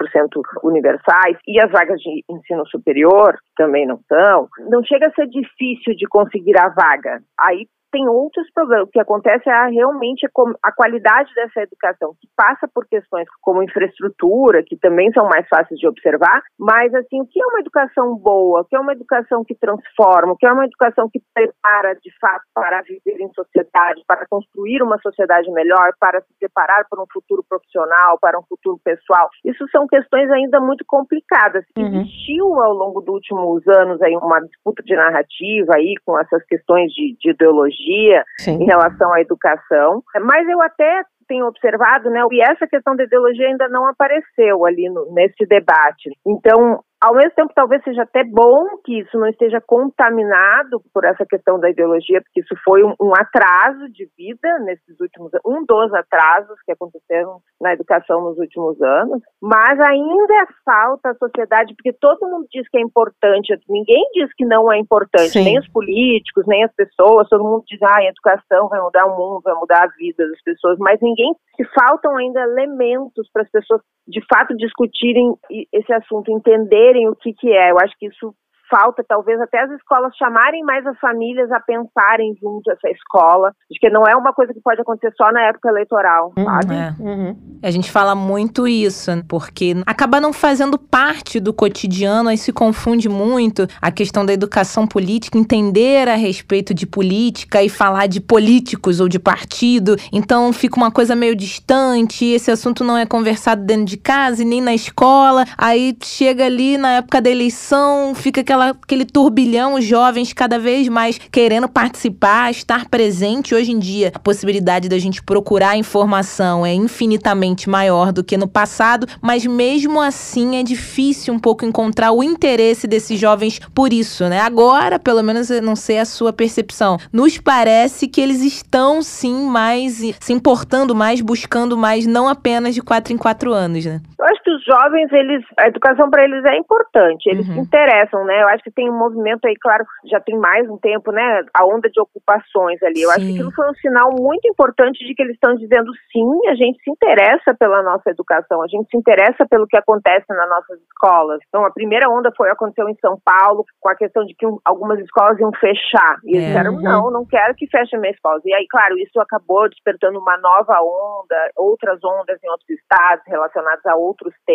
universais, e as vagas de ensino superior também não são, não chega a ser difícil de conseguir a vaga. Aí tem outros problemas. O que acontece é realmente a qualidade dessa educação, que passa por questões como infraestrutura, que também são mais fáceis de observar, mas assim, o que é uma educação boa, o que é uma educação que transforma, o que é uma educação que prepara de fato para viver em sociedade, para construir uma sociedade melhor, para se preparar para um futuro profissional, para um futuro pessoal. Isso são questões ainda muito complicadas. Uhum. Existiu ao longo dos últimos anos aí uma disputa de narrativa aí com essas questões de, de ideologia ideologia Sim. em relação à educação. Mas eu até tenho observado, né, e essa questão da ideologia ainda não apareceu ali no, nesse debate. Então, ao mesmo tempo, talvez seja até bom que isso não esteja contaminado por essa questão da ideologia, porque isso foi um, um atraso de vida nesses últimos um dos atrasos que aconteceram na educação nos últimos anos, mas ainda falta a sociedade, porque todo mundo diz que é importante, ninguém diz que não é importante, Sim. nem os políticos, nem as pessoas, todo mundo diz, ah, a educação vai mudar o mundo, vai mudar a vida das pessoas, mas ninguém, se faltam ainda elementos para as pessoas de fato discutirem esse assunto, entenderem o que, que é. Eu acho que isso falta, talvez até as escolas chamarem mais as famílias a pensarem junto essa escola, de que não é uma coisa que pode acontecer só na época eleitoral, uhum, sabe? É. Uhum. A gente fala muito isso, porque acaba não fazendo parte do cotidiano, aí se confunde muito a questão da educação política, entender a respeito de política e falar de políticos ou de partido, então fica uma coisa meio distante, esse assunto não é conversado dentro de casa e nem na escola, aí chega ali na época da eleição, fica aquela, aquele turbilhão, os jovens cada vez mais querendo participar, estar presente. Hoje em dia, a possibilidade da gente procurar informação é infinitamente maior do que no passado, mas mesmo assim é difícil um pouco encontrar o interesse desses jovens por isso, né? Agora, pelo menos, não sei a sua percepção, nos parece que eles estão sim mais se importando mais, buscando mais, não apenas de quatro em quatro anos, né? Eu acho jovens, eles, a educação para eles é importante, eles uhum. se interessam, né? Eu acho que tem um movimento aí, claro, já tem mais um tempo, né? A onda de ocupações ali. Eu sim. acho que aquilo foi um sinal muito importante de que eles estão dizendo sim, a gente se interessa pela nossa educação, a gente se interessa pelo que acontece nas nossas escolas. Então, a primeira onda foi aconteceu em São Paulo, com a questão de que um, algumas escolas iam fechar. E eles é, disseram, uhum. não, não quero que feche minha escola. E aí, claro, isso acabou despertando uma nova onda, outras ondas em outros estados relacionadas a outros temas.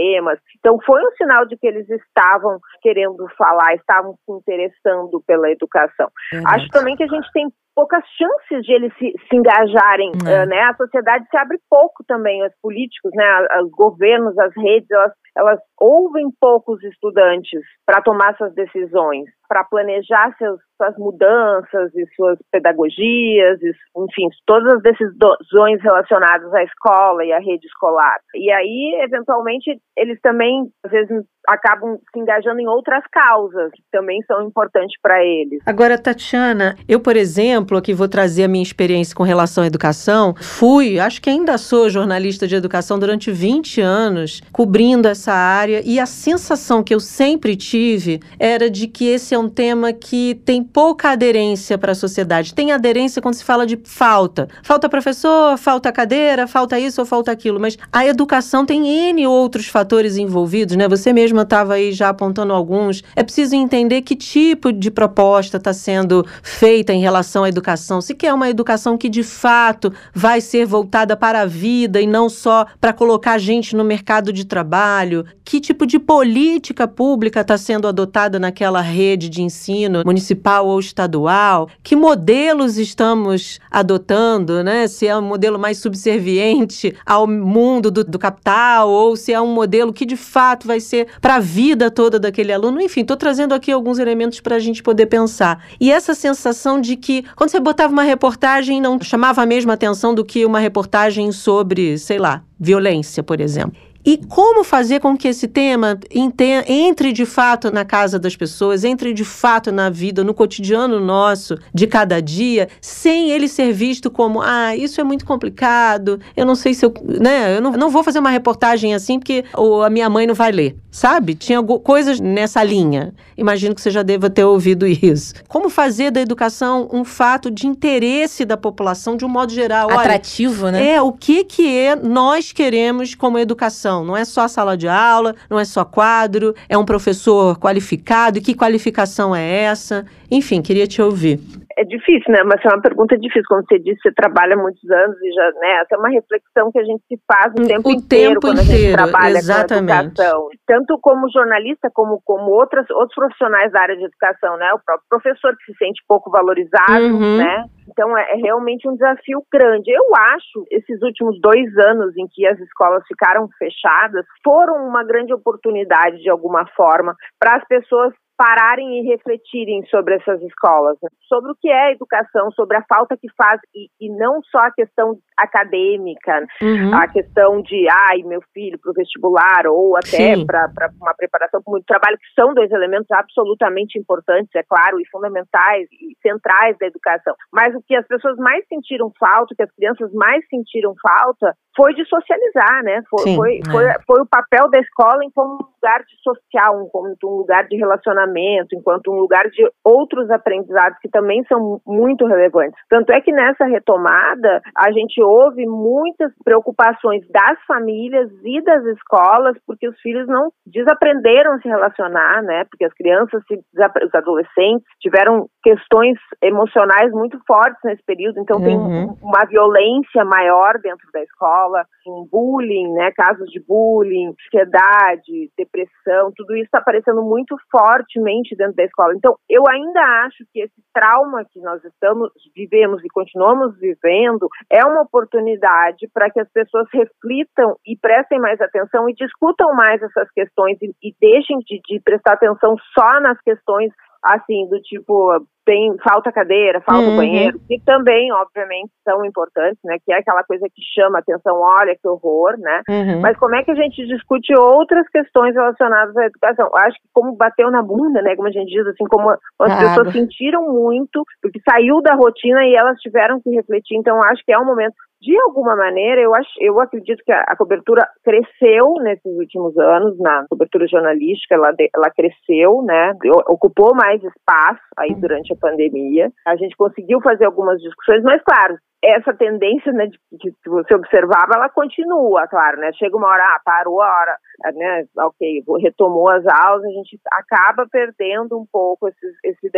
Então, foi um sinal de que eles estavam querendo falar, estavam se interessando pela educação. Uhum. Acho também que a gente tem poucas chances de eles se, se engajarem, uh, né? A sociedade se abre pouco também, os políticos, né? Os governos, as redes, elas, elas ouvem poucos estudantes para tomar suas decisões, para planejar seus, suas mudanças e suas pedagogias, e, enfim, todas as decisões relacionadas à escola e à rede escolar. E aí, eventualmente, eles também, às vezes, acabam se engajando em outras causas que também são importantes para eles. Agora, Tatiana, eu, por exemplo, aqui vou trazer a minha experiência com relação à educação. Fui, acho que ainda sou jornalista de educação durante 20 anos, cobrindo essa área, e a sensação que eu sempre tive era de que esse é um tema que tem pouca aderência para a sociedade. Tem aderência quando se fala de falta. Falta professor, falta cadeira, falta isso ou falta aquilo, mas a educação tem N outros fatores envolvidos, né? Você mesma estava aí já apontando alguns. É preciso entender que tipo de proposta está sendo feita em relação à educação. Se quer uma educação que de fato vai ser voltada para a vida e não só para colocar gente no mercado de trabalho. Que tipo de política pública está sendo adotada naquela rede de ensino municipal ou estadual? Que modelos estamos adotando, né? Se é um modelo mais subserviente ao mundo do, do capital ou se é um modelo que de fato vai ser para a vida toda daquele aluno. Enfim, estou trazendo aqui alguns elementos para a gente poder pensar. E essa sensação de que quando você botava uma reportagem não chamava a mesma atenção do que uma reportagem sobre, sei lá, violência, por exemplo. E como fazer com que esse tema entre de fato na casa das pessoas, entre de fato na vida, no cotidiano nosso de cada dia, sem ele ser visto como, ah, isso é muito complicado, eu não sei se eu, né, eu não, não vou fazer uma reportagem assim porque ou a minha mãe não vai ler, sabe? Tinha coisas nessa linha. Imagino que você já deva ter ouvido isso. Como fazer da educação um fato de interesse da população de um modo geral? Atrativo, Olha, né? É, o que que é nós queremos como educação? Não é só sala de aula, não é só quadro, é um professor qualificado. E que qualificação é essa? Enfim, queria te ouvir é difícil, né? Mas é uma pergunta difícil. Como você disse, você trabalha muitos anos e já, né? Essa é uma reflexão que a gente se faz o tempo o inteiro tempo quando inteiro, a gente trabalha exatamente. com educação. Tanto como jornalista, como, como outras, outros profissionais da área de educação, né? O próprio professor que se sente pouco valorizado, uhum. né? Então é, é realmente um desafio grande. Eu acho esses últimos dois anos em que as escolas ficaram fechadas foram uma grande oportunidade de alguma forma para as pessoas pararem e refletirem sobre essas escolas, né? sobre o que é educação, sobre a falta que faz, e, e não só a questão acadêmica, uhum. a questão de, ai, meu filho para o vestibular, ou até para uma preparação para muito trabalho, que são dois elementos absolutamente importantes, é claro, e fundamentais e centrais da educação. Mas o que as pessoas mais sentiram falta, o que as crianças mais sentiram falta, foi de socializar, né? Foi, Sim, foi, é. foi, foi, o papel da escola como um lugar de social, como um lugar de relacionamento relacionamento, enquanto um lugar de outros aprendizados que também são muito relevantes. Tanto é que nessa retomada a gente ouve muitas preocupações das famílias e das escolas, porque os filhos não desaprenderam a se relacionar, né? Porque as crianças, os adolescentes tiveram questões emocionais muito fortes nesse período, então uhum. tem uma violência maior dentro da escola, um bullying, né? Casos de bullying, ansiedade, depressão, tudo isso está aparecendo muito fortemente dentro da escola. Então, eu ainda acho que esse trauma que nós estamos vivemos e continuamos vivendo é uma oportunidade para que as pessoas reflitam e prestem mais atenção e discutam mais essas questões e, e deixem de, de prestar atenção só nas questões assim, do tipo, tem falta cadeira, falta uhum. banheiro, que também, obviamente, são importantes, né? Que é aquela coisa que chama atenção, olha que horror, né? Uhum. Mas como é que a gente discute outras questões relacionadas à educação? Acho que como bateu na bunda, né? Como a gente diz, assim, como as pessoas sentiram muito, porque saiu da rotina e elas tiveram que refletir. Então, acho que é um momento de alguma maneira, eu, acho, eu acredito que a, a, cobertura cresceu nesses últimos anos, na cobertura jornalística, ela, ela cresceu, né? Ocupou mais espaço aí durante a pandemia. A gente conseguiu fazer algumas discussões, mas claro, essa tendência, né, de, que você observava, ela continua, claro, né? Chega uma hora, ah, parou a hora, né? Ok, retomou as aulas, a gente acaba perdendo um pouco esse, esse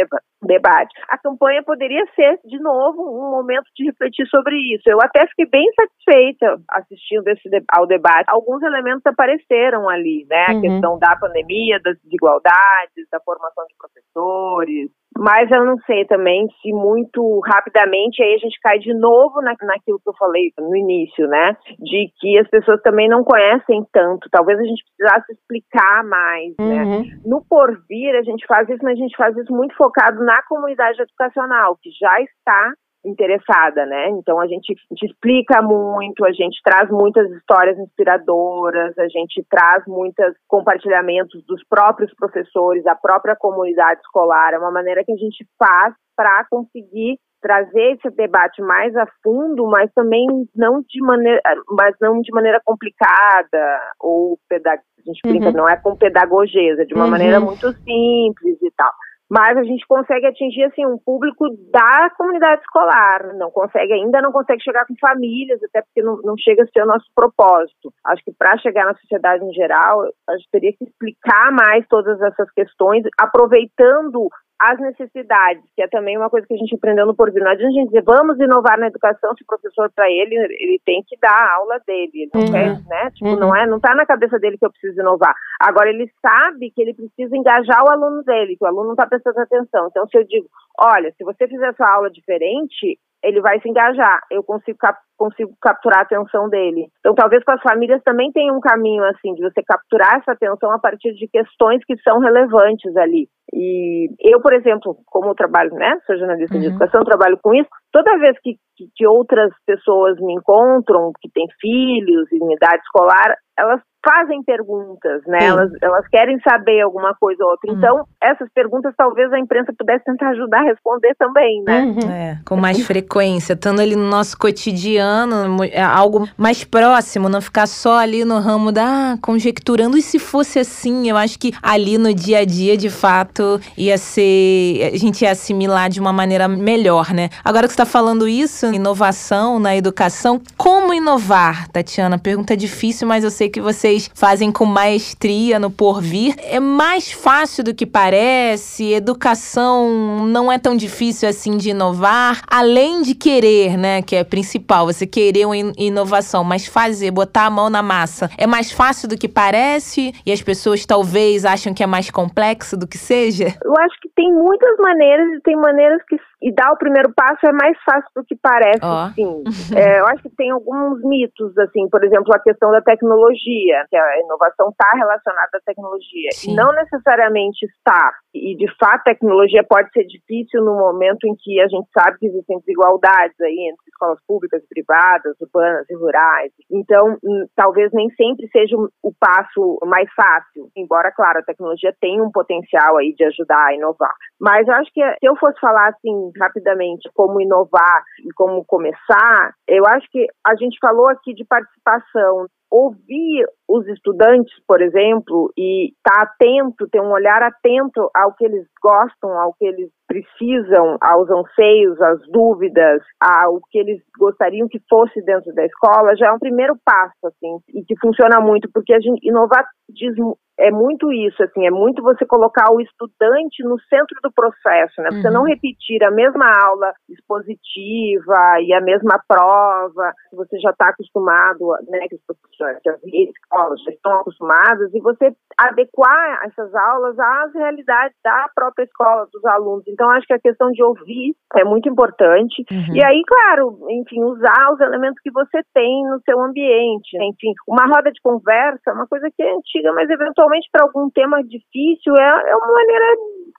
debate. A campanha poderia ser, de novo, um momento de refletir sobre isso. Eu até fiquei bem satisfeita assistindo esse, ao debate. Alguns elementos apareceram ali, né? A uhum. questão da pandemia, das desigualdades, da formação de professores, mas eu não sei também se muito rapidamente aí a gente cai de novo na, naquilo que eu falei no início, né? De que as pessoas também não conhecem tanto. Talvez a gente precisasse explicar mais, né? uhum. né? No porvir a gente faz isso, mas a gente faz isso muito focado na comunidade educacional, que já está interessada, né? Então a gente, a gente, explica muito, a gente traz muitas histórias inspiradoras, a gente traz muitos compartilhamentos dos próprios professores, da própria comunidade escolar, é uma maneira que a gente faz para conseguir trazer esse debate mais a fundo, mas também não de maneira, mas não de maneira complicada ou pedag... a gente brinca, uhum. não é com pedagogia, é de uma uhum. maneira muito simples e tal mas a gente consegue atingir assim um público da comunidade escolar, não consegue ainda não consegue chegar com famílias, até porque não, não chega a ser o nosso propósito. Acho que para chegar na sociedade em geral, a gente teria que explicar mais todas essas questões, aproveitando as necessidades, que é também uma coisa que a gente aprendeu no Porvir. Não adianta a gente dizer, vamos inovar na educação, se o professor, para ele, ele tem que dar a aula dele. Ele não uhum. quer, né? Tipo, uhum. não é, não está na cabeça dele que eu preciso inovar. Agora, ele sabe que ele precisa engajar o aluno dele, que o aluno não está prestando atenção. Então, se eu digo, olha, se você fizer sua aula diferente, ele vai se engajar, eu consigo, cap consigo capturar a atenção dele. Então, talvez com as famílias também tenha um caminho assim de você capturar essa atenção a partir de questões que são relevantes ali. E eu, por exemplo, como trabalho, né, sou jornalista uhum. de educação, trabalho com isso, toda vez que, que, que outras pessoas me encontram, que têm filhos em idade escolar, elas fazem perguntas, né? Elas, elas querem saber alguma coisa ou outra. Uhum. Então, essas perguntas talvez a imprensa pudesse tentar ajudar a responder também, né? Uhum. É, com mais frequência, estando ali no nosso cotidiano, é algo mais próximo, não ficar só ali no ramo da ah, conjecturando. E se fosse assim, eu acho que ali no dia a dia, de fato, ia ser. A gente ia assimilar de uma maneira melhor, né? Agora que você está falando isso, inovação na educação, como inovar, Tatiana? Pergunta difícil, mas eu sei que você vocês fazem com maestria no porvir. É mais fácil do que parece, educação não é tão difícil assim de inovar, além de querer, né, que é principal, você querer uma inovação, mas fazer, botar a mão na massa, é mais fácil do que parece e as pessoas talvez acham que é mais complexo do que seja? Eu acho que tem muitas maneiras e tem maneiras que e dar o primeiro passo é mais fácil do que parece, oh. sim. É, eu acho que tem alguns mitos, assim, por exemplo, a questão da tecnologia, que a inovação está relacionada à tecnologia. Sim. Não necessariamente está. E, de fato, a tecnologia pode ser difícil no momento em que a gente sabe que existem desigualdades aí entre escolas públicas e privadas, urbanas e rurais. Então, hum, talvez nem sempre seja o passo mais fácil, embora, claro, a tecnologia tenha um potencial aí de ajudar a inovar. Mas eu acho que se eu fosse falar, assim, rapidamente como inovar e como começar, eu acho que a gente falou aqui de participação. Ouvir os estudantes, por exemplo, e estar tá atento, ter um olhar atento ao que eles gostam, ao que eles precisam, aos anseios, às dúvidas, ao que eles gostariam que fosse dentro da escola, já é um primeiro passo, assim, e que funciona muito, porque a gente inovatismo é muito isso, assim, é muito você colocar o estudante no centro do processo, né? Você uhum. não repetir a mesma aula expositiva e a mesma prova, que você já está acostumado, né, que os professores já escolas já estão acostumados, e você adequar essas aulas às realidades da própria escola, dos alunos. Então, acho que a questão de ouvir é muito importante. Uhum. E aí, claro, enfim, usar os elementos que você tem no seu ambiente. Enfim, uma roda de conversa é uma coisa que é antiga, mas eventualmente para algum tema difícil é, é uma maneira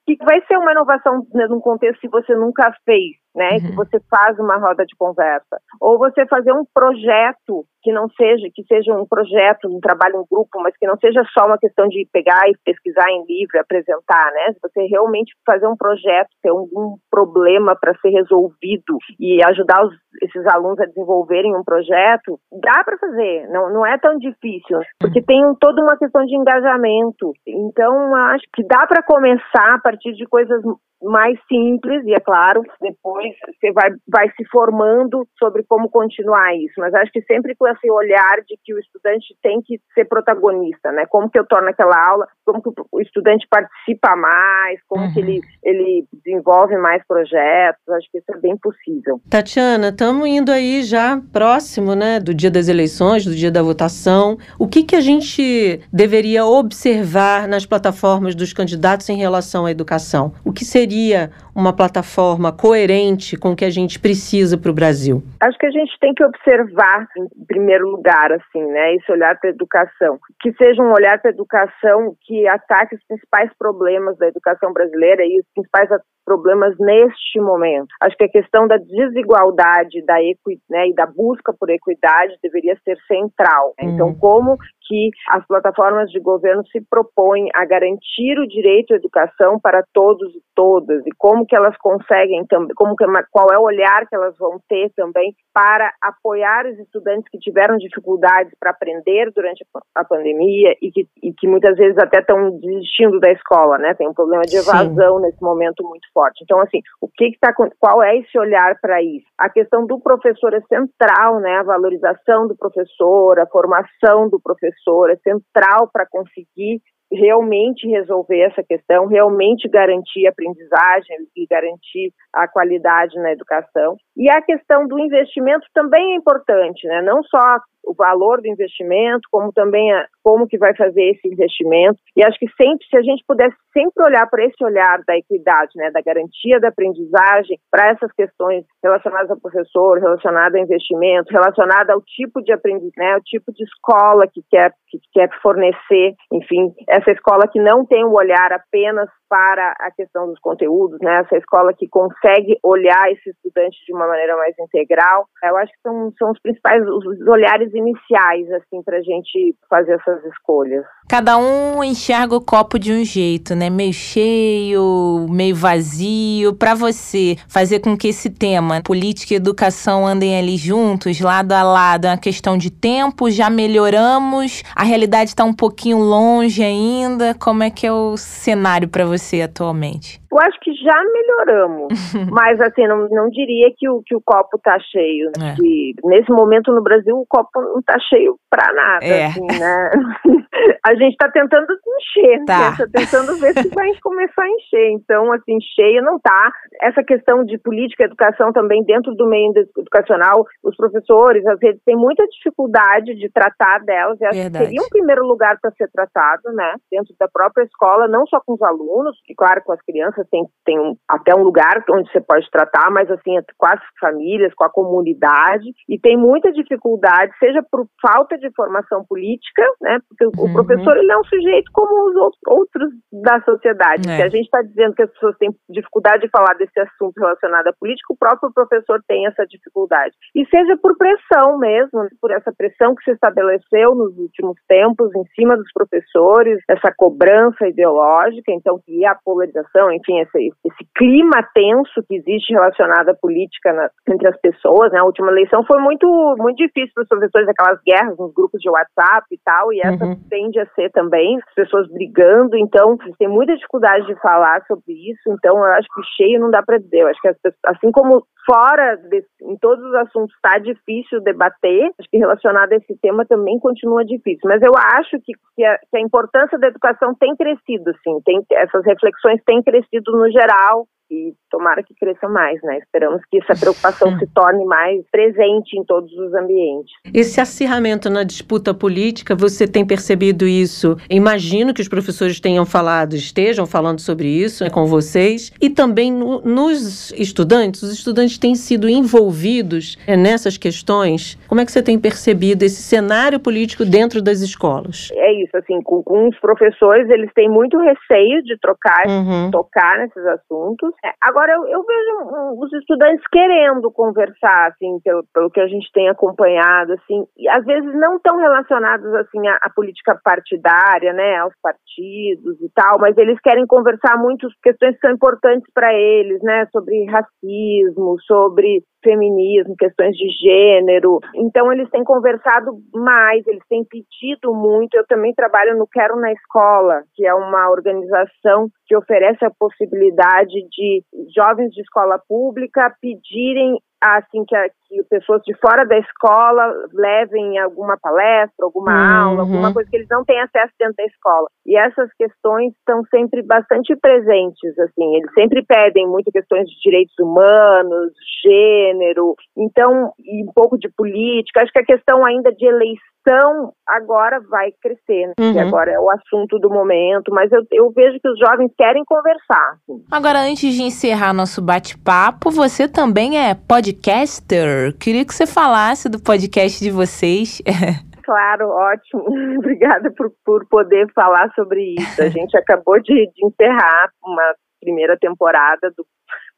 que vai ser uma inovação né, num contexto que você nunca fez né? Uhum. Que você faz uma roda de conversa. Ou você fazer um projeto que não seja, que seja um projeto, um trabalho em grupo, mas que não seja só uma questão de pegar e pesquisar em livro e apresentar, né? Você realmente fazer um projeto, ter um, um problema para ser resolvido e ajudar os, esses alunos a desenvolverem um projeto, dá para fazer, não, não é tão difícil, porque tem toda uma questão de engajamento. Então, acho que dá para começar a partir de coisas mais simples, e é claro, depois você vai, vai se formando sobre como continuar isso. Mas acho que sempre com esse olhar de que o estudante tem que ser protagonista, né? Como que eu torno aquela aula, como que o estudante participa mais, como uhum. que ele, ele desenvolve mais projetos, acho que isso é bem possível. Tatiana, estamos indo aí já próximo, né, do dia das eleições, do dia da votação. O que que a gente deveria observar nas plataformas dos candidatos em relação à educação? O que seria seria uma plataforma coerente com o que a gente precisa para o Brasil? Acho que a gente tem que observar, em primeiro lugar, assim, né, esse olhar para a educação, que seja um olhar para a educação que ataque os principais problemas da educação brasileira e os principais problemas neste momento. Acho que a questão da desigualdade da equi, né, e da busca por equidade deveria ser central. Né? Então, uhum. como que as plataformas de governo se propõem a garantir o direito à educação para todos e todas e como que elas conseguem também, como que, qual é o olhar que elas vão ter também para apoiar os estudantes que tiveram dificuldades para aprender durante a pandemia e que, e que muitas vezes até estão desistindo da escola, né? Tem um problema de evasão Sim. nesse momento muito forte. Então, assim, o que está, qual é esse olhar para isso? A questão do professor é central, né? A valorização do professor, a formação do professor é central para conseguir realmente resolver essa questão, realmente garantir a aprendizagem e garantir a qualidade na educação. E a questão do investimento também é importante, né? Não só o valor do investimento, como também a, como que vai fazer esse investimento. E acho que sempre, se a gente pudesse sempre olhar para esse olhar da equidade, né, da garantia da aprendizagem, para essas questões relacionadas ao professor, relacionadas ao investimento, relacionada ao tipo de aprendizagem, né, o tipo de escola que quer, que quer fornecer, enfim, essa escola que não tem um olhar apenas para a questão dos conteúdos, né? Essa escola que consegue olhar esse estudante de uma maneira mais integral. Eu acho que são, são os principais, os olhares iniciais, assim, para a gente fazer essas escolhas. Cada um enxerga o copo de um jeito, né? Meio cheio, meio vazio. Para você fazer com que esse tema, política e educação, andem ali juntos, lado a lado, é uma questão de tempo. Já melhoramos, a realidade está um pouquinho longe ainda. Como é que é o cenário para você? Atualmente? Eu acho que já melhoramos, mas assim, não, não diria que o, que o copo tá cheio. Né? É. nesse momento no Brasil o copo não tá cheio para nada, é. assim, né? a gente está tentando encher, tá. né? Tá tentando ver se vai começar a encher. Então, assim, cheio não tá. Essa questão de política e educação também dentro do meio educacional, os professores, às vezes, têm muita dificuldade de tratar delas. E acho que seria um primeiro lugar para ser tratado, né? Dentro da própria escola, não só com os alunos, e claro, com as crianças tem, tem até um lugar onde você pode tratar, mas assim, com as famílias, com a comunidade, e tem muita dificuldade, seja por falta de formação política, né? Porque uhum. o professor ele é um sujeito como os outros da sociedade. É. Se a gente está dizendo que as pessoas têm dificuldade de falar desse assunto relacionado à política, o próprio professor tem essa dificuldade. E seja por pressão mesmo, por essa pressão que se estabeleceu nos últimos tempos em cima dos professores, essa cobrança ideológica, então que a polarização, enfim, esse, esse clima tenso que existe relacionado à política na, entre as pessoas, né? A última eleição foi muito muito difícil para os professores, aquelas guerras nos grupos de WhatsApp e tal, e essa uhum. tende a ser também, as pessoas brigando, então tem muita dificuldade de falar sobre isso, então eu acho que cheio não dá para dizer, eu acho que pessoas, assim como fora de, em todos os assuntos está difícil debater, acho que relacionado a esse tema também continua difícil, mas eu acho que, que, a, que a importância da educação tem crescido, assim, tem, essas reflexões têm crescido no geral, e tomara que cresça mais, né? Esperamos que essa preocupação se torne mais presente em todos os ambientes. Esse acirramento na disputa política, você tem percebido isso? Imagino que os professores tenham falado, estejam falando sobre isso né, com vocês, e também no, nos estudantes, os estudantes têm sido envolvidos é, nessas questões. Como é que você tem percebido esse cenário político dentro das escolas? É isso, assim, com, com os professores, eles têm muito receio de trocar, uhum. tocar nesses assuntos, agora, eu, eu vejo os estudantes querendo conversar, assim, pelo, pelo que a gente tem acompanhado, assim, e às vezes não tão relacionados, assim, à, à, política partidária, né, aos partidos e tal, mas eles querem conversar muito questões que são importantes para eles, né, sobre racismo, sobre feminismo, questões de gênero. Então, eles têm conversado mais, eles têm pedido muito. Eu também trabalho no Quero na Escola, que é uma organização que oferece a possibilidade de jovens de escola pública pedirem assim que, a, que pessoas de fora da escola levem alguma palestra, alguma uhum. aula, alguma coisa que eles não têm acesso dentro da escola. E essas questões estão sempre bastante presentes, assim, eles sempre pedem muito questões de direitos humanos, gênero, então, e um pouco de política. Acho que a questão ainda de eleição agora vai crescer, né? Uhum. agora é o assunto do momento, mas eu, eu vejo que os jovens querem conversar. Assim. Agora, antes de encerrar nosso bate-papo, você também é podcaster. Queria que você falasse do podcast de vocês. Claro, ótimo. Obrigada por, por poder falar sobre isso. A gente acabou de, de encerrar uma primeira temporada do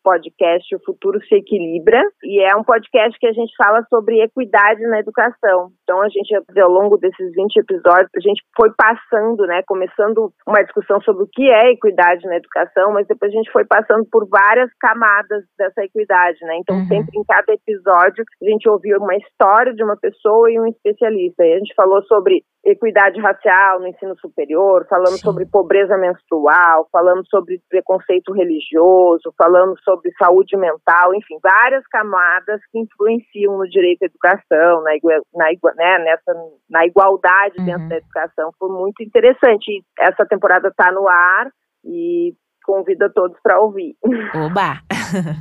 podcast O Futuro Se Equilibra, e é um podcast que a gente fala sobre equidade na educação. Então, a gente, ao longo desses 20 episódios, a gente foi passando, né, começando uma discussão sobre o que é equidade na educação, mas depois a gente foi passando por várias camadas dessa equidade, né? Então, uhum. sempre em cada episódio, a gente ouviu uma história de uma pessoa e um especialista. E a gente falou sobre equidade racial no ensino superior, falando Sim. sobre pobreza menstrual, falando sobre preconceito religioso, falando sobre saúde mental, enfim, várias camadas que influenciam no direito à educação, na, na, né, nessa, na igualdade uhum. dentro da educação. Foi muito interessante. Essa temporada está no ar e convido a todos para ouvir. Oba!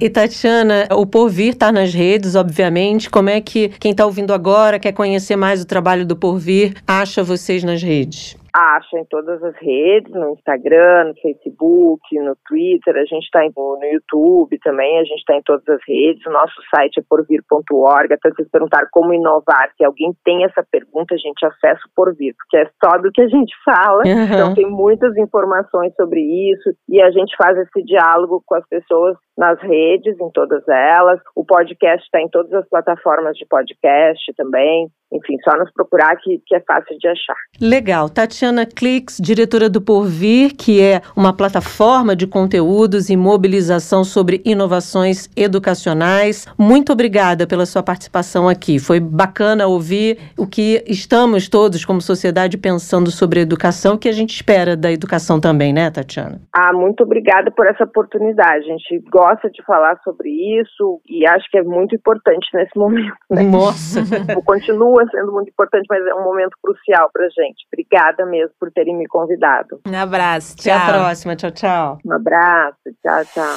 e Tatiana, o Porvir está nas redes, obviamente. Como é que quem está ouvindo agora, quer conhecer mais o trabalho do Porvir, acha vocês nas redes? Acha em todas as redes, no Instagram, no Facebook, no Twitter, a gente está no YouTube também, a gente está em todas as redes, o nosso site é porvir.org, até vocês perguntaram como inovar, se alguém tem essa pergunta, a gente acessa o Porvir, porque é só do que a gente fala, uhum. então tem muitas informações sobre isso, e a gente faz esse diálogo com as pessoas nas redes, em todas elas, o podcast está em todas as plataformas de podcast também, enfim, só nos procurar que, que é fácil de achar. Legal. Tatiana Clix, diretora do Porvir, que é uma plataforma de conteúdos e mobilização sobre inovações educacionais. Muito obrigada pela sua participação aqui. Foi bacana ouvir o que estamos todos como sociedade pensando sobre educação, que a gente espera da educação também, né, Tatiana? Ah, muito obrigada por essa oportunidade. A gente gosta de falar sobre isso e acho que é muito importante nesse momento. Né? Nossa! Continua sendo muito importante, mas é um momento crucial pra gente. Obrigada mesmo por terem me convidado. Um abraço, tchau. Até a próxima, tchau, tchau. Um abraço, tchau, tchau.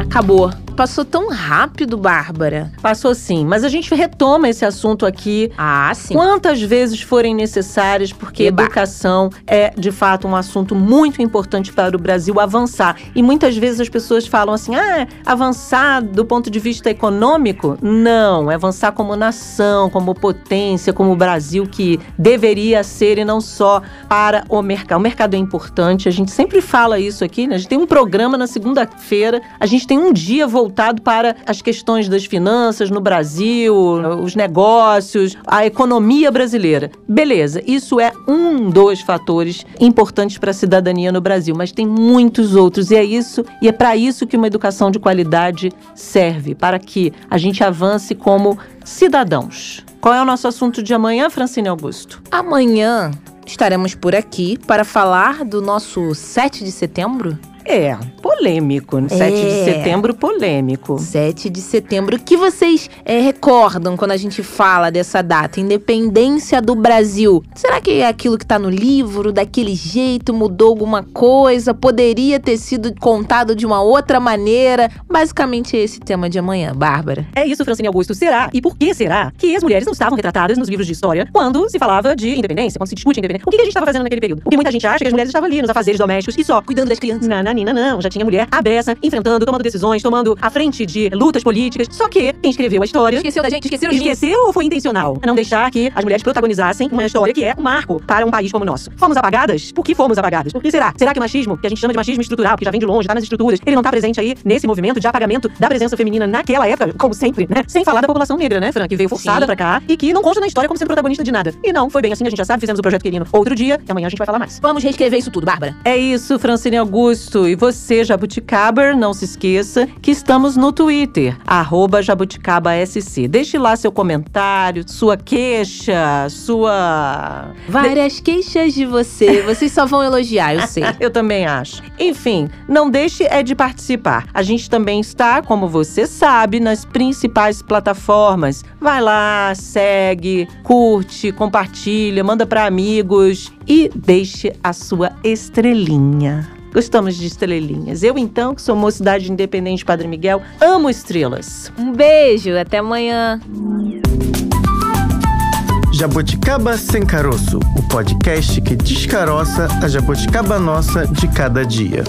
Acabou passou tão rápido, Bárbara. Passou sim, mas a gente retoma esse assunto aqui. Ah, sim. Quantas vezes forem necessárias, porque Eba. educação é, de fato, um assunto muito importante para o Brasil avançar. E muitas vezes as pessoas falam assim: ah, avançar do ponto de vista econômico? Não, é avançar como nação, como potência, como o Brasil que deveria ser e não só para o mercado. O mercado é importante, a gente sempre fala isso aqui, né? A gente tem um programa na segunda-feira, a gente tem um dia voltado para as questões das finanças no Brasil, os negócios, a economia brasileira. Beleza, isso é um dos fatores importantes para a cidadania no Brasil, mas tem muitos outros e é isso e é para isso que uma educação de qualidade serve, para que a gente avance como cidadãos. Qual é o nosso assunto de amanhã, Francine Augusto? Amanhã estaremos por aqui para falar do nosso 7 de setembro. É, polêmico. 7 de É. setembro, polêmico. 7 de setembro. O que vocês é, recordam quando a gente fala dessa data? Independência do Brasil. Será que é aquilo que tá no livro, daquele jeito, mudou alguma coisa? Poderia ter sido contado de uma outra maneira? Basicamente, é esse tema de amanhã, Bárbara. É isso, Francine Augusto. Será? E por que será que as mulheres não estavam retratadas nos livros de história quando se falava de independência, quando se discute independência? O que a gente estava fazendo naquele período? Porque muita gente acha que as mulheres estavam ali nos afazeres domésticos e só cuidando das crianças. Nananina, não. Já tinha mulher abessa, enfrentando, tomando decisões, tomando à frente de lutas políticas. Só que quem escreveu a história Esqueceu da gente? De mim? Esqueceu ou foi intencional? Não deixar que as mulheres protagonizassem uma história que é um marco para um país como o nosso. Fomos apagadas? Por que fomos apagadas? Por que será? Será que o machismo, que a gente chama de machismo estrutural, que já vem de longe, tá nas estruturas, ele não tá presente aí nesse movimento de apagamento da presença feminina naquela época, como sempre, né? Sem falar da população negra, né, Fran? Que veio forçada Sim. pra cá e que não consta na história como sendo protagonista de nada. E não, foi bem assim, a gente já sabe, fizemos o projeto Querino outro dia e amanhã a gente vai falar mais. Vamos reescrever isso tudo, Bárbara. É isso, Francine Augusto. E você, Jabuticaber, não se esqueça que estamos no Twitter, arroba JabuticabaSC. Deixe lá seu comentário, sua queixa, sua. Várias queixas de você. Vocês só vão elogiar, eu sei. Eu também acho. Enfim, não deixe é de participar. A gente também está, como você sabe, nas principais plataformas. Vai lá, segue, curte, compartilha, manda para amigos e deixe a sua estrelinha. Gostamos de estrelinhas. Eu, então, que sou mocidade independente Padre Miguel, amo estrelas. Um beijo, até amanhã. Jabuticaba Sem Caroço, o podcast que descaroça a jabuticaba nossa de cada dia.